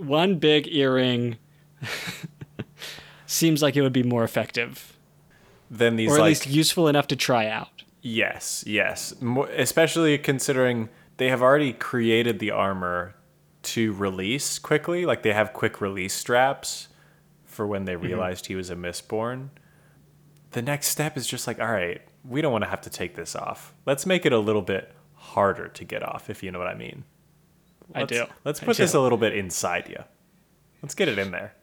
one big earring *laughs* seems like it would be more effective than these, or at like, least useful enough to try out. Yes, yes. More, especially considering they have already created the armor to release quickly. Like they have quick release straps for when they mm-hmm. realized mm-hmm. he was a mistborn. The next step is just like, all right, we don't want to have to take this off. Let's make it a little bit harder to get off, if you know what I mean. I do. Let's put this a little bit inside you. Let's get it in there.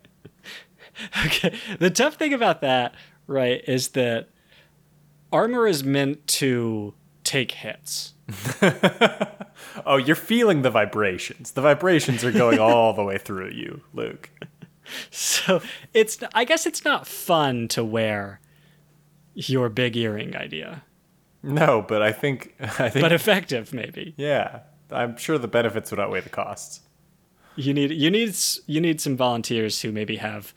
*laughs* okay. The tough thing about that, right, is that armor is meant to take hits. *laughs* oh, you're feeling the vibrations. The vibrations are going all the way through you, Luke. *laughs* So it's I guess it's not fun to wear your big earring idea. No, but I think I think But effective maybe. Yeah. I'm sure the benefits would outweigh the costs. You need you need you need some volunteers who maybe have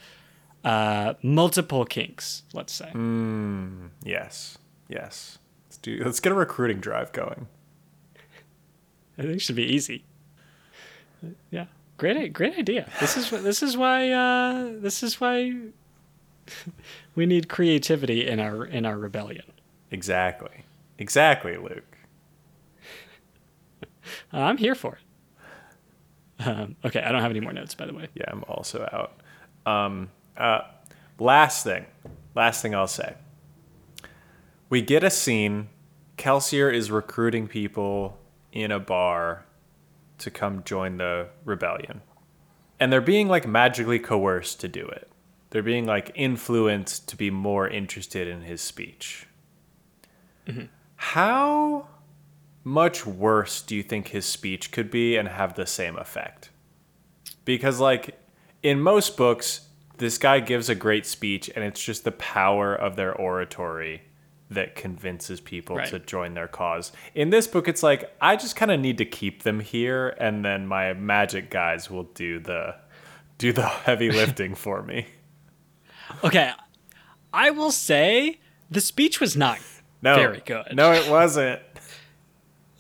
uh, multiple kinks. Let's say. Mm, yes, yes. Let's do. Let's get a recruiting drive going. I think it should be easy. Yeah, great, great idea. This is this is why uh, this is why *laughs* we need creativity in our in our rebellion. Exactly, exactly, Luke. I'm here for it. Um, okay, I don't have any more notes, by the way. Yeah, I'm also out. Um, uh, last thing, last thing I'll say. We get a scene. Kelsier is recruiting people in a bar to come join the rebellion. And they're being like magically coerced to do it. They're being like influenced to be more interested in his speech. How much worse do you think his speech could be and have the same effect? Because, like, in most books, this guy gives a great speech and it's just the power of their oratory that convinces people Right. to join their cause. In this book, it's like, I just kind of need to keep them here and then my magic guys will do the do the *laughs* heavy *laughs* lifting for me. Okay, I will say the speech was not No. very good. No, it wasn't.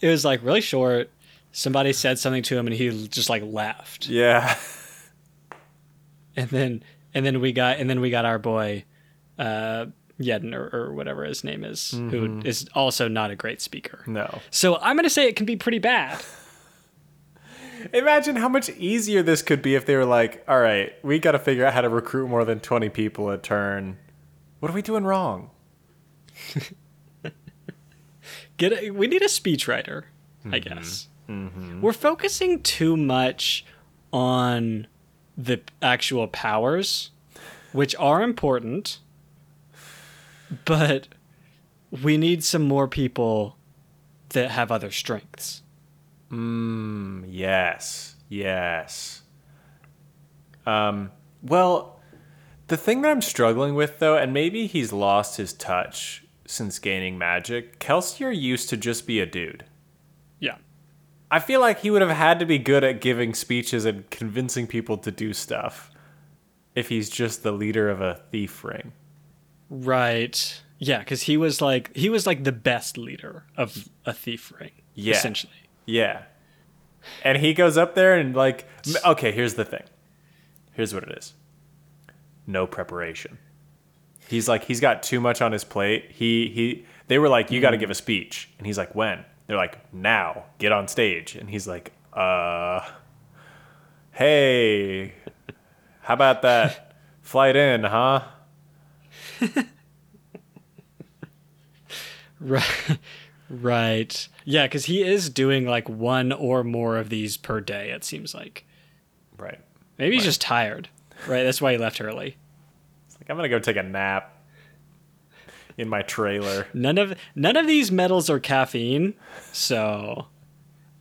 It was like really short. Somebody said something to him and he just like left. Yeah. And then and then we got and then we got our boy uh Yeden or, or whatever his name is, who is also not a great speaker. No. So I'm gonna say it can be pretty bad. *laughs* Imagine how much easier this could be if they were like, all right, we got to figure out how to recruit more than 20 people a turn. What are we doing wrong? *laughs* Get a, we need a speechwriter, I mm-hmm. guess. Mm-hmm. We're focusing too much on the actual powers, which are important, but we need some more people that have other strengths. Mm, yes. Yes. Um, well, the thing that I'm struggling with, though, and maybe he's lost his touch since gaining magic, Kelsier used to just be a dude. Yeah. I feel like he would have had to be good at giving speeches and convincing people to do stuff if he's just the leader of a thief ring. Right. Yeah, because he was like he was like the best leader of a thief ring. Yeah. Essentially. Yeah. And he goes up there and like okay, here's the thing. Here's what it is. No preparation. He's like he's got too much on his plate. He he they were like you got to give a speech and he's like when? They're like now, get on stage. And he's like uh hey, how about that *laughs* flight in, huh? *laughs* Right. Right. Yeah, because he is doing like one or more of these per day, it seems like. Right. Maybe he's just tired. Right. That's why he left early. Like I'm going to go take a nap in my trailer. None of none of these metals are caffeine, so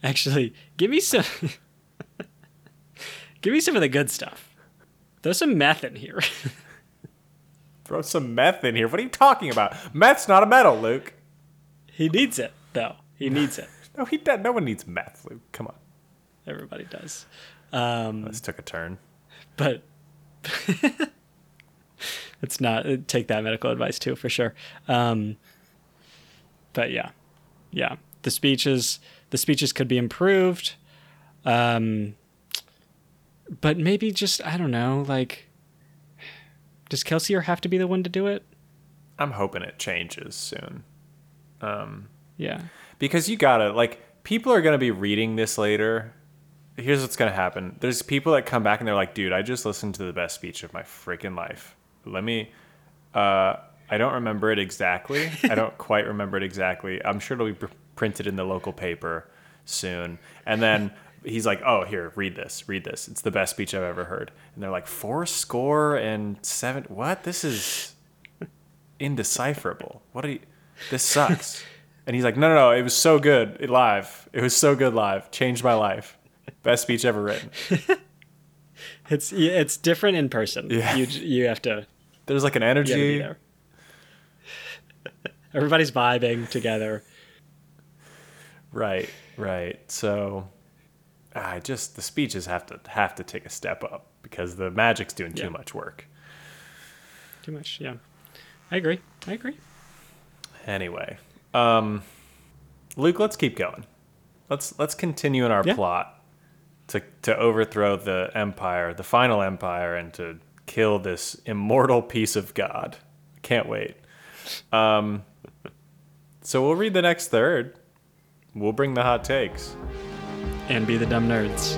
actually give me some *laughs* give me some of the good stuff. There's some meth in here. *laughs* Throw some meth in here. What are you talking about? Meth's not a metal, Luke. he needs it though. He needs it. *laughs* No, he does. No one needs meth, Luke. Come on. Everybody does. Um, This took a turn. but it's not take that medical advice too for sure um but yeah yeah the speeches the speeches could be improved um but maybe just i don't know like does kelsier have to be the one to do it I'm hoping it changes soon. yeah Because you gotta, like, people are gonna be reading this later. Here's what's gonna happen there's people that come back and they're like, dude, I just listened to the best speech of my freaking life. Let me, uh, I don't remember it exactly. *laughs* I don't quite remember it exactly. I'm sure it'll be pr- printed in the local paper soon. And then he's like, oh, here, read this, read this. It's the best speech I've ever heard. And they're like, four score and seven. What? This is indecipherable. What are you? This sucks. *laughs* and he's like, no, no, no. It was so good it live. It was so good live. Changed my life. Best speech ever written. *laughs* it's it's different in person Yeah. you you have to There's like an you gotta be energy. there *laughs* everybody's vibing together Right, right. So, I just the speeches have to have to take a step up because the magic's doing Yeah. too much work. too much yeah i agree i agree Anyway, um, Luke, let's keep going. Let's let's continue in our Yeah. plot to to overthrow the empire, the final empire, and to kill this immortal piece of God. Can't wait. Um, so we'll read the next third. We'll bring the hot takes. and be the dumb nerds.